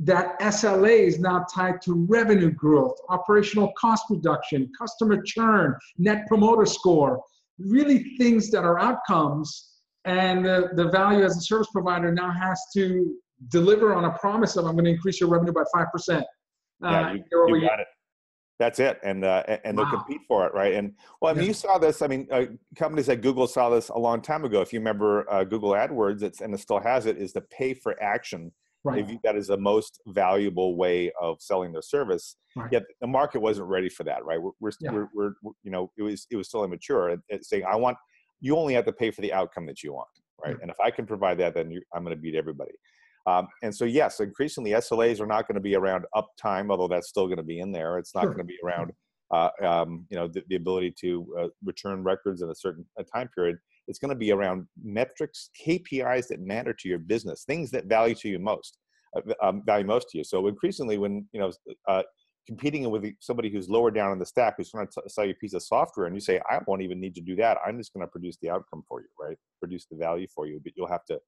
that SLA is now tied to revenue growth, operational cost reduction, customer churn, net promoter score, really things that are outcomes. And the, the value as a service provider now has to deliver on a promise of I'm going to increase your revenue by 5%. Uh, yeah, you, you got it. That's it, and uh, and they'll compete for it, right? And well, I mean, yeah. you saw this. I mean, uh, companies like Google saw this a long time ago. If you remember, uh, Google AdWords, it's and it still has it, is the pay for action Right. They view that as the most valuable way of selling their service. Right. Yet the market wasn't ready for that, right? We're, we're, yeah. we're, we're, you know, it was it was still immature. It's saying I want you only have to pay for the outcome that you want, right? And if I can provide that, then I'm going to beat everybody. Um, and so yes, increasingly SLAs are not going to be around uptime, although that's still going to be in there. It's not sure. going to be around uh, um, you know the, the ability to uh, return records in a certain a time period it's going to be around metrics, KPIs that matter to your business, things that value to you most, uh, um, value most to you. So increasingly, when you know uh, competing with somebody who's lower down in the stack, who's trying to sell you a piece of software, and you say, I won't even need to do that. I'm just going to produce the outcome for you, right? Produce the value for you, but you'll have to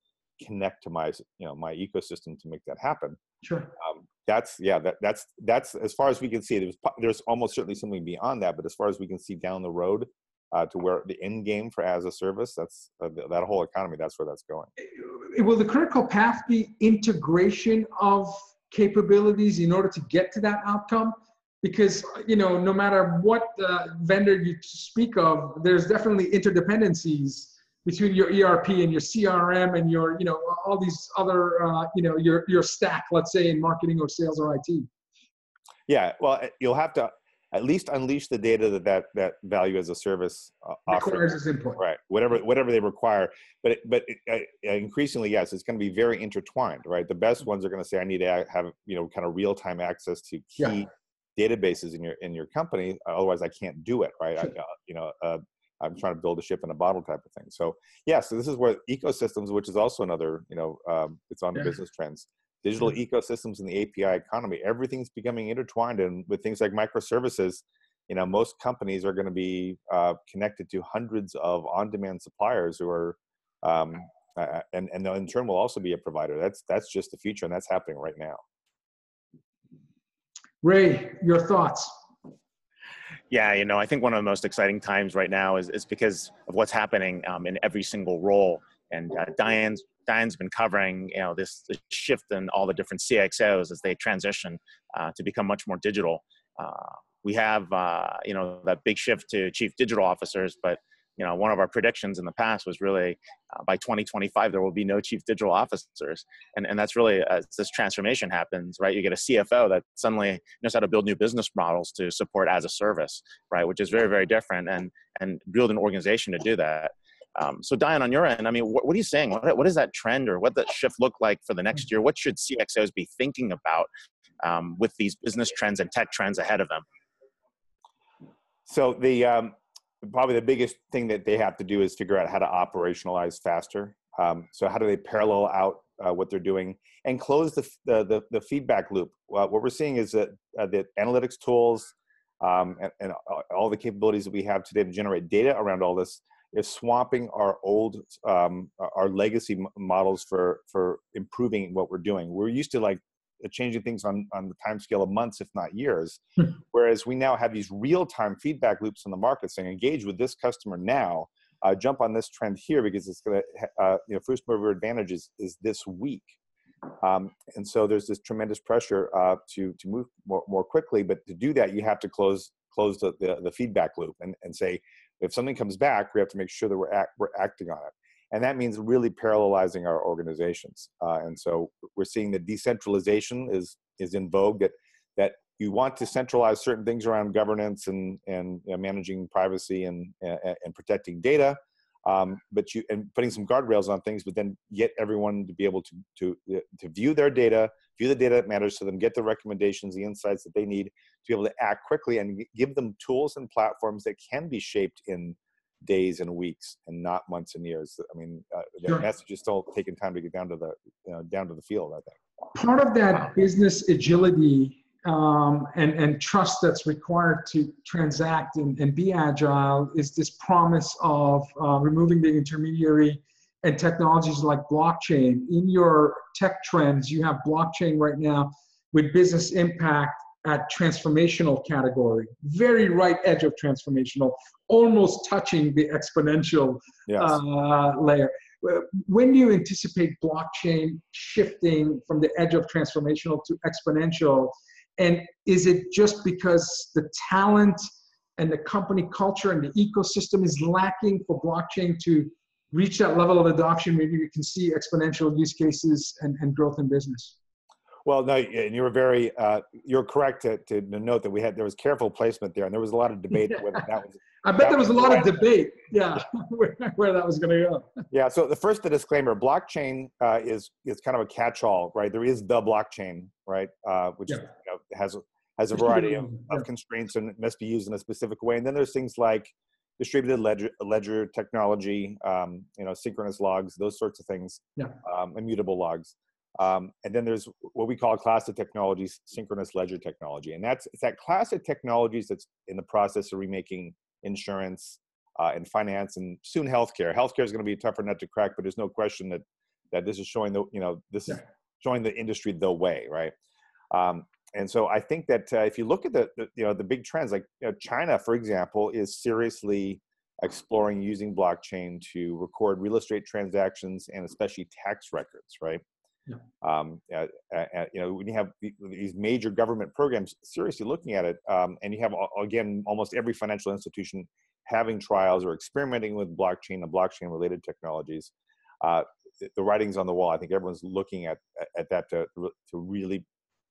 connect to my you know my ecosystem to make that happen. Sure. Um, that's yeah that, that's that's as far as we can see there's there's almost certainly something beyond that but as far as we can see down the road uh, to where the end game for as a service that's uh, that whole economy that's where that's going. Eh, will the critical path be integration of capabilities in order to get to that outcome? Because you know no matter what uh, vendor you speak of there's definitely interdependencies between your erp and your crm and your you know all these other uh, you know your your stack let's say in marketing or sales or it yeah well eh, you'll have to at least unleash the data that that, that value as a service uh, requires input. Right, whatever whatever they require. But it, but it, uh, increasingly, yes, it's going to be very intertwined. Right, the best ones are going to say, I need to have you know kind of real time access to key yeah. databases in your in your company. Otherwise, I can't do it. Right, sure. I, uh, you know. Uh, I'm trying to build a ship in a bottle type of thing. So yeah, so this is where ecosystems, which is also another, you know, um, it's on the yeah. business trends digital mm-hmm. ecosystems and the API economy, everything's becoming intertwined. And with things like microservices, you know, most companies are going to be uh, connected to hundreds of on-demand suppliers who are, um, uh, and and in turn will also be a provider. That's that's just the future, and that's happening right now. Ray, your thoughts? Yeah, you know, I think one of the most exciting times right now is, is because of what's happening um, in every single role. And uh, Dion's Dion's been covering, you know, this, this, shift in all the different CXOs as they transition uh, to become much more digital. Uh, we have, uh, you know, that big shift to chief digital officers, but you know, one of our predictions in the past was really uh, by 2025 there will be no chief digital officers, and and that's really as this transformation happens, right? You get a CFO that suddenly knows how to build new business models to support as a service, right? Which is very very different, and and build an organization to do that. Um, so Dion, on your end, I mean, what, what are you saying? What, what does that trend or what that shift look like for the next year? What should CXOs be thinking about um, with these business trends and tech trends ahead of them? So the um, probably the biggest thing that they have to do is figure out how to operationalize faster. Um, so how do they parallel out uh, what they're doing and close the the, the, the feedback loop? what we're seeing is that uh, the analytics tools um, and, and, all the capabilities that we have today to generate data around all this is swamping our old um, our legacy models for for improving what we're doing. We're used to like changing things on on the time scale of months, if not years, hmm. whereas we now have these real time feedback loops in the market saying engage with this customer now. Uh, jump on this trend here because it's going to, uh, you know, first mover advantage is, is this week. Um, and so there's this tremendous pressure uh, to to move more, more quickly. But to do that, you have to close close the, the, the feedback loop and, and say if something comes back, we have to make sure that we're, act, we're acting on it. And that means really parallelizing our organizations. Uh, and so we're seeing that decentralization is, is in vogue, that, that you want to centralize certain things around governance and, and you know, managing privacy and, and, and protecting data. Um, but you and putting some guardrails on things, but then get everyone to be able to to to view their data, view the data that matters to them, get the recommendations, the insights that they need to be able to act quickly, and give them tools and platforms that can be shaped in days and weeks and not months and years. I mean, uh, the sure. message is still taking time to get down to the you know, down to the field. I think part of that business agility um, and, and trust that's required to transact and, and be agile is this promise of uh, removing the intermediary and technologies like blockchain. In your tech trends, you have blockchain right now with business impact at transformational category, very right edge of transformational, almost touching the exponential yes. uh, layer. When do you anticipate blockchain shifting from the edge of transformational to exponential? And is it just because the talent and the company culture and the ecosystem is lacking for blockchain to reach that level of adoption? Maybe we can see exponential use cases and, and growth in business. Well, no, and you were very, uh, you're correct to, to note that we had, there was careful placement there and there was a lot of debate whether that was. I bet there was a lot of debate, yeah, where, where that was going to go. Yeah, so the first, the disclaimer, blockchain uh, is, is kind of a catch-all, right? There is the blockchain, right? Uh, which yeah. you know, has, has a variety of, of constraints and must be used in a specific way. And then there's things like distributed ledger, ledger technology, um, you know, synchronous logs, those sorts of things, yeah. um, immutable logs. Um, and then there's what we call class of technologies, synchronous ledger technology. And that's it's that class of technologies that's in the process of remaking insurance uh, and finance and soon healthcare. Healthcare is going to be a tougher nut to crack, but there's no question that that this is showing the you know this is showing the industry the way, right? Um, and so I think that uh, if you look at the, the, you know the big trends, like you know, China, for example, is seriously exploring using blockchain to record real estate transactions and especially tax records, right? Um, uh, uh, you know, when you have these major government programs seriously looking at it, um, and you have again almost every financial institution having trials or experimenting with blockchain and blockchain-related technologies, uh, the writing's on the wall. I think everyone's looking at at that to to really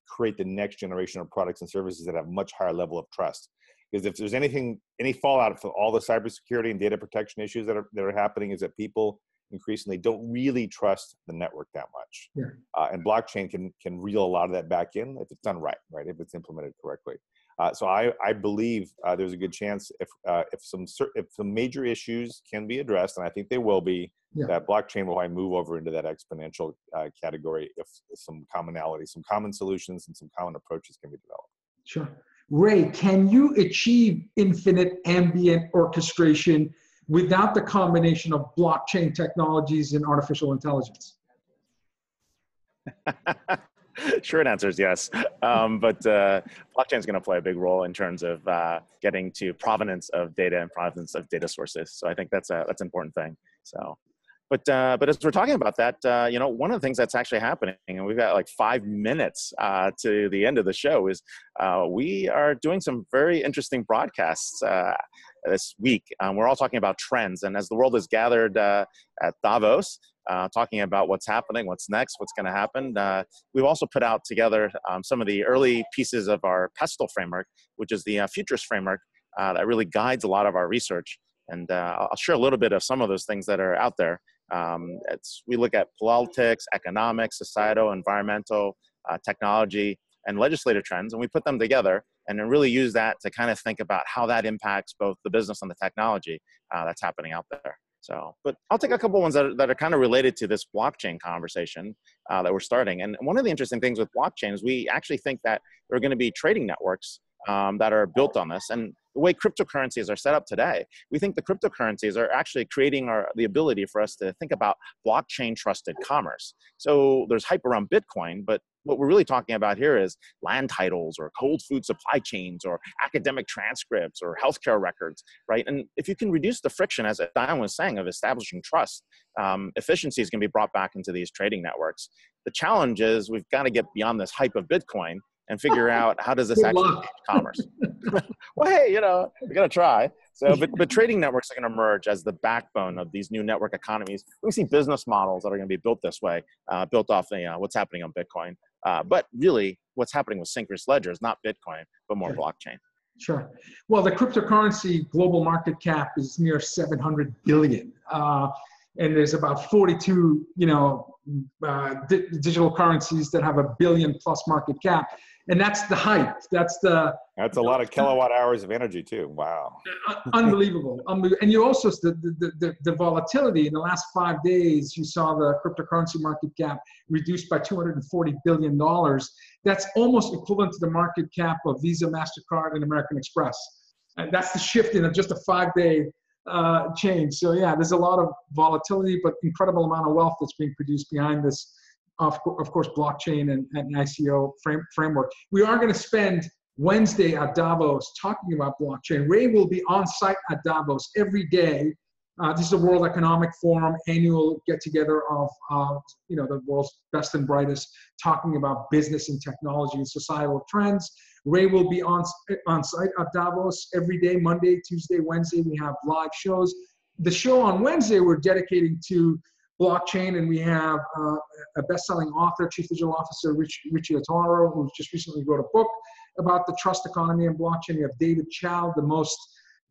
create the next generation of products and services that have much higher level of trust. Because if there's anything, any fallout for all the cybersecurity and data protection issues that are that are happening, is that people increasingly don't really trust the network that much. Yeah. Uh, and blockchain can can reel a lot of that back in if it's done right, right? If it's implemented correctly. Uh, so I, I believe uh, there's a good chance if uh, if some if some major issues can be addressed, and I think they will be, yeah. that blockchain will move over into that exponential uh, category if some commonality, some common solutions, and some common approaches can be developed. Sure. Ray, can you achieve infinite ambient orchestration without the combination of blockchain technologies and artificial intelligence? Short answer is yes. Um, but uh, blockchain is going to play a big role in terms of uh, getting to provenance of data and provenance of data sources. So I think that's a, that's an important thing. So, but uh, but as we're talking about that, uh, you know, one of the things that's actually happening, and we've got like five minutes uh, to the end of the show, is uh, we are doing some very interesting broadcasts this week. Um, we're all talking about trends, and as the world is gathered uh, at Davos, uh, talking about what's happening, what's next, what's going to happen. Uh, we've also put out together um, some of the early pieces of our PESTLE framework, which is the uh, futures framework uh, that really guides a lot of our research. And uh, I'll share a little bit of some of those things that are out there. Um, we look at politics, economics, societal, environmental, uh, technology, and legislative trends, and we put them together and then really use that to kind of think about how that impacts both the business and the technology that's happening out there. So, but I'll take a couple ones that are, that are kind of related to this blockchain conversation uh, that we're starting. And one of the interesting things with blockchain is we actually think that there are going to be trading networks um, that are built on this. And the way cryptocurrencies are set up today, we think the cryptocurrencies are actually creating our, the ability for us to think about blockchain trusted commerce. So there's hype around Bitcoin, but what we're really talking about here is land titles or cold food supply chains or academic transcripts or healthcare records, right? And if you can reduce the friction, as Dion was saying, of establishing trust, um, efficiency is going to be brought back into these trading networks. The challenge is we've got to get beyond this hype of Bitcoin and figure out how does this Good actually commerce. well, hey, you know, we're gonna try. So, but, but trading networks are going to emerge as the backbone of these new network economies. We see business models that are going to be built this way, uh, built off the, uh, what's happening on Bitcoin. Uh, but really, what's happening with synchronous ledgers, not Bitcoin, but more sure. blockchain. Sure. Well, the cryptocurrency global market cap is near 700 billion. Uh, and there's about 42, you know, uh, di- digital currencies that have a billion plus market cap and that's the height. That's the. That's a lot of kilowatt hours of energy too. Wow. Unbelievable. Unbelievable. And you also the, the the the volatility in the last five days. You saw the cryptocurrency market cap reduced by 240 billion dollars. That's almost equivalent to the market cap of Visa, Mastercard, and American Express. And that's the shift in just a five-day uh, change. So yeah, there's a lot of volatility, but incredible amount of wealth that's being produced behind this of, of course, blockchain and, and ICO frame, framework. We are going to spend Wednesday at Davos talking about blockchain. Ray will be on site at Davos every day. Uh, this is the World Economic Forum annual get together of uh, you know the world's best and brightest talking about business and technology and societal trends. Ray will be on on site at Davos every day, Monday, Tuesday, Wednesday. We have live shows. The show on Wednesday we're dedicating to blockchain, and we have uh, a best-selling author, Chief Digital Officer Rich, Richie Etwaru, who just recently wrote a book about the trust economy and blockchain. We have David Chou, the most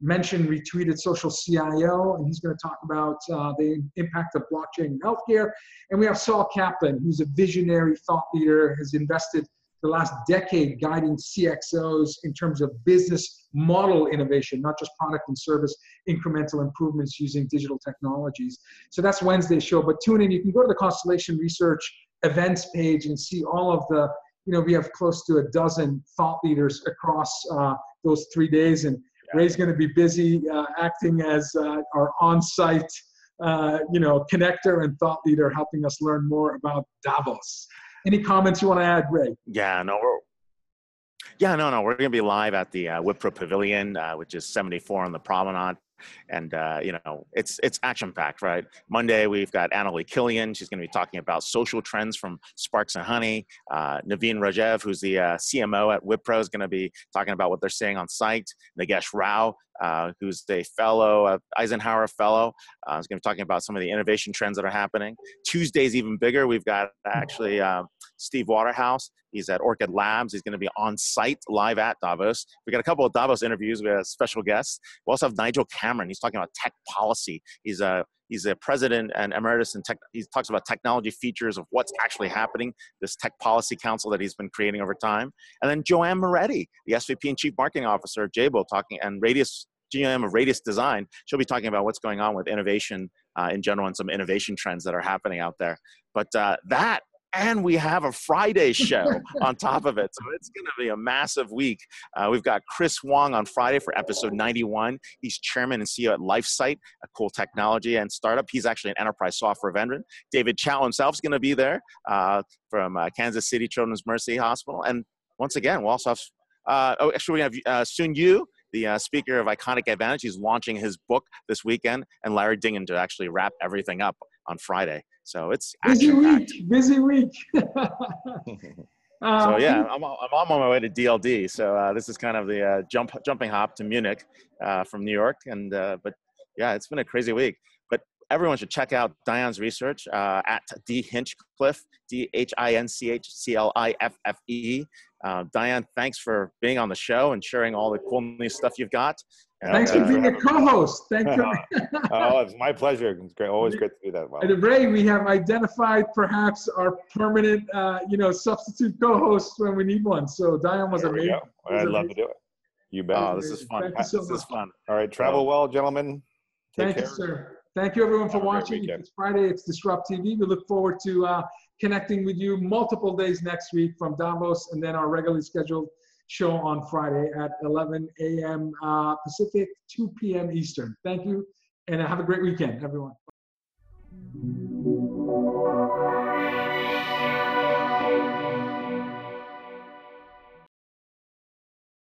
mentioned, retweeted social CIO, and he's going to talk about uh, the impact of blockchain in healthcare. And we have Saul Kaplan, who's a visionary thought leader, has invested the last decade guiding CXOs in terms of business model innovation, not just product and service incremental improvements using digital technologies. So that's Wednesday's show. But tune in. You can go to the Constellation Research events page and see all of the, you know, we have close to a dozen thought leaders across uh, those three days. And yeah. Ray's going to be busy uh, acting as uh, our on site. Uh, you know, connector and thought leader, helping us learn more about Davos. Any comments you want to add, Ray? Yeah, no, we're, yeah, no, no. We're going to be live at the uh, Wipro Pavilion, uh, which is 74 on the Promenade and uh, you know it's it's action packed right monday we've got annalie killian she's going to be talking about social trends from sparks and honey uh, Naveen Rajdev who's the uh, cmo at wipro is going to be talking about what they're saying on site nagesh rao uh, who's a fellow eisenhower fellow uh, going to be talking about some of the innovation trends that are happening tuesday's even bigger we've got actually uh, steve waterhouse He's at Orchid Labs. He's going to be on site live at Davos. We got a couple of Davos interviews with special guests. We also have Nigel Cameron. He's talking about tech policy. He's a he's a president and emeritus and tech. He talks about technology features of what's actually happening. This tech policy council that he's been creating over time. And then Joanne Moretti, the SVP and Chief Marketing Officer at Jabil, talking and Radius GM of Radius Design. She'll be talking about what's going on with innovation uh, in general and some innovation trends that are happening out there. But uh, that and we have a Friday show on top of it. So it's going to be a massive week. Uh, we've got Chris Wong on Friday for episode 91. He's chairman and CEO at LifeSight, a cool technology and startup. He's actually an enterprise software vendor. David Chou himself is going to be there uh, from uh, Kansas City Children's Mercy Hospital. And once again, we'll also have, uh, oh, actually, we have uh, Soon Yu, the uh, speaker of Iconic Advantage. He's launching his book this weekend, and Larry Dignan to actually wrap everything up on Friday. So it's busy week, busy week. Um, so yeah, I'm, I'm on my way to DLD. So uh, this is kind of the uh, jump jumping hop to Munich uh, from New York, and uh, but yeah, it's been a crazy week. But everyone should check out Dion's research uh, at D Hinchcliffe, D H I N C H C L I F F E. Uh, Dion, thanks for being on the show and sharing all the cool new stuff you've got. And, Thanks for being a co-host. Thank you. oh, it's my pleasure. It's great. Always great to do that. Well, And Ray, we have identified perhaps our permanent, uh, you know, substitute co-host when we need one. So Dion was there amazing. go. I'd love to do it. You bet. Oh, this is fun. Thank you so this much. is fun. All right. Travel well, gentlemen. Take Thank you, sir. Thank you, everyone, for Have watching. It's Friday. It's DisrupTV. We look forward to uh, connecting with you multiple days next week from Davos, and then our regularly scheduled show on Friday at 11 a.m. Uh, Pacific, 2 p.m. Eastern. Thank you, and have a great weekend, everyone.